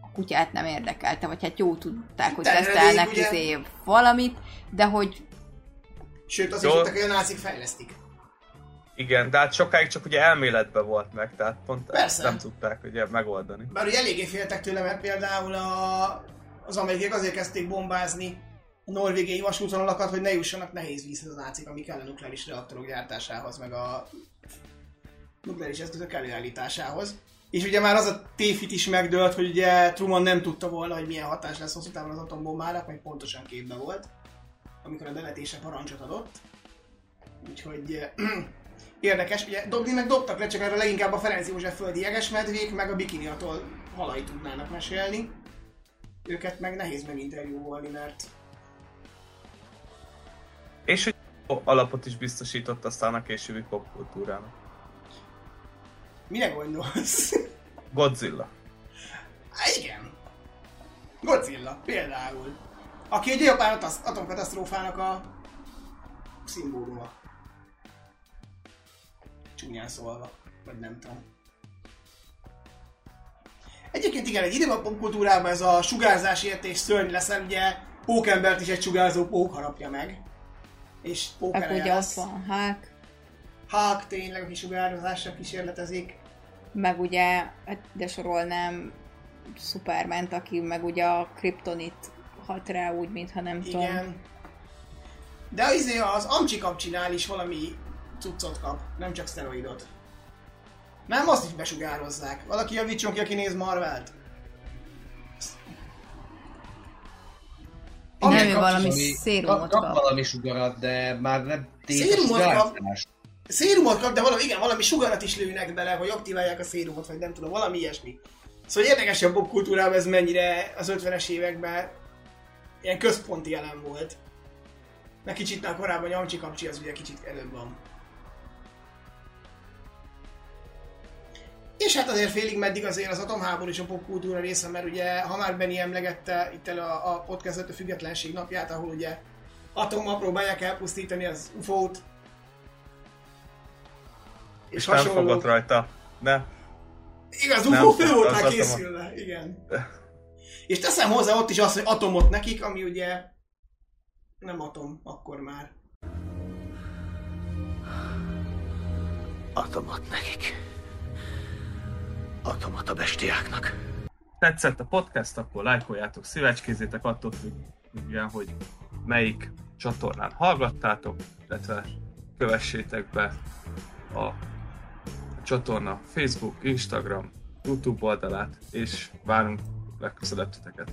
a kutyát nem érdekelte, vagy hát jó tudták, hogy Tenrelék, tesztelnek ugye? izé valamit, de hogy Sőt, azt Jó. is hogy a nácik fejlesztik. Igen, de hát sokáig csak ugye elméletben volt meg, tehát pont Persze. ezt nem tudták ugye megoldani. Bár ugye eléggé féltek tőle, mert például a, az amerikaiak azért kezdték bombázni a norvégiai vasútvonalakat, hogy ne jussanak nehéz vízhez az nácik, ami kell a nukleáris reaktorok gyártásához, meg a nukleáris eszközök előállításához. És ugye már az a tévhit is megdőlt, hogy ugye Truman nem tudta volna, hogy milyen hatás lesz hosszú távon az atombombának, meg pontosan képbe volt. amikor a deletése parancsot adott. Úgyhogy érdekes, ugye dobni meg dobtak le, csak erről leginkább a Ferenc József földi jegesmedvék, meg a bikini atól halai tudnának mesélni. Őket meg nehéz meginterjúvolni, mert És hogy alapot is biztosított aztán a későbbi popkultúrának. mire gondolsz? Godzilla. Há, igen. Godzilla, például. Aki egy japán atas- atomkatasztrófának a szimbóluma. Csúnyán szólva, vagy nem tudom. Egyébként igen, egy idő a popkultúrában ez a sugárzás értés szörny lesz, ugye pókembert is egy sugárzó pók harapja meg. És Meg pókereje ugye ott van Hulk, Hulk tényleg, aki sugározással kísérletezik. meg ugye, hát de sorolnám superman aki meg ugye a Kryptonit hat rá úgy, mintha nem tudom. Igen. De az, izé, az Amcsi kapcsinál is valami cuccot kap, nem csak szteroidot. Nem, azt is besugározzák. Valaki javítson ki, aki néz Marvelt. Nem, kapcsi- valami Ami- szérumot kap, kap. valami sugarat, de már nem Szérumot tétes kap? Szérumot kap, de valami, igen, valami sugarat is lőnek bele, hogy aktiválják a szérumot, vagy nem tudom, valami ilyesmi. Szóval érdekes, hogy a popkultúrában ez mennyire az 50-es években ilyen központi jelen volt. Meg kicsit már korábban Amcsi kapcsi az ugye kicsit előbb van. És hát azért félig meddig azért az atomháború és a popkultúra része, mert ugye, ha már Benny emlegette itt el a, a podcast a függetlenség napját, ahol ugye atommal próbálják elpusztítani az UFO-t. És nem fogott rajta. Ne. Igaz, UFO fő volt atom- készülve, igen. És teszem hozzá ott is azt, hogy atomot nekik, ami ugye nem atom akkor már. Atomot nekik. Atomot a bestiáknak. Tetszett a podcast, akkor lájkoljátok, szívecskézzétek attól függően, hogy melyik csatornán hallgattátok, illetve kövessétek be a csatorna Facebook, Instagram, YouTube oldalát, és várunk legközelebb titeket.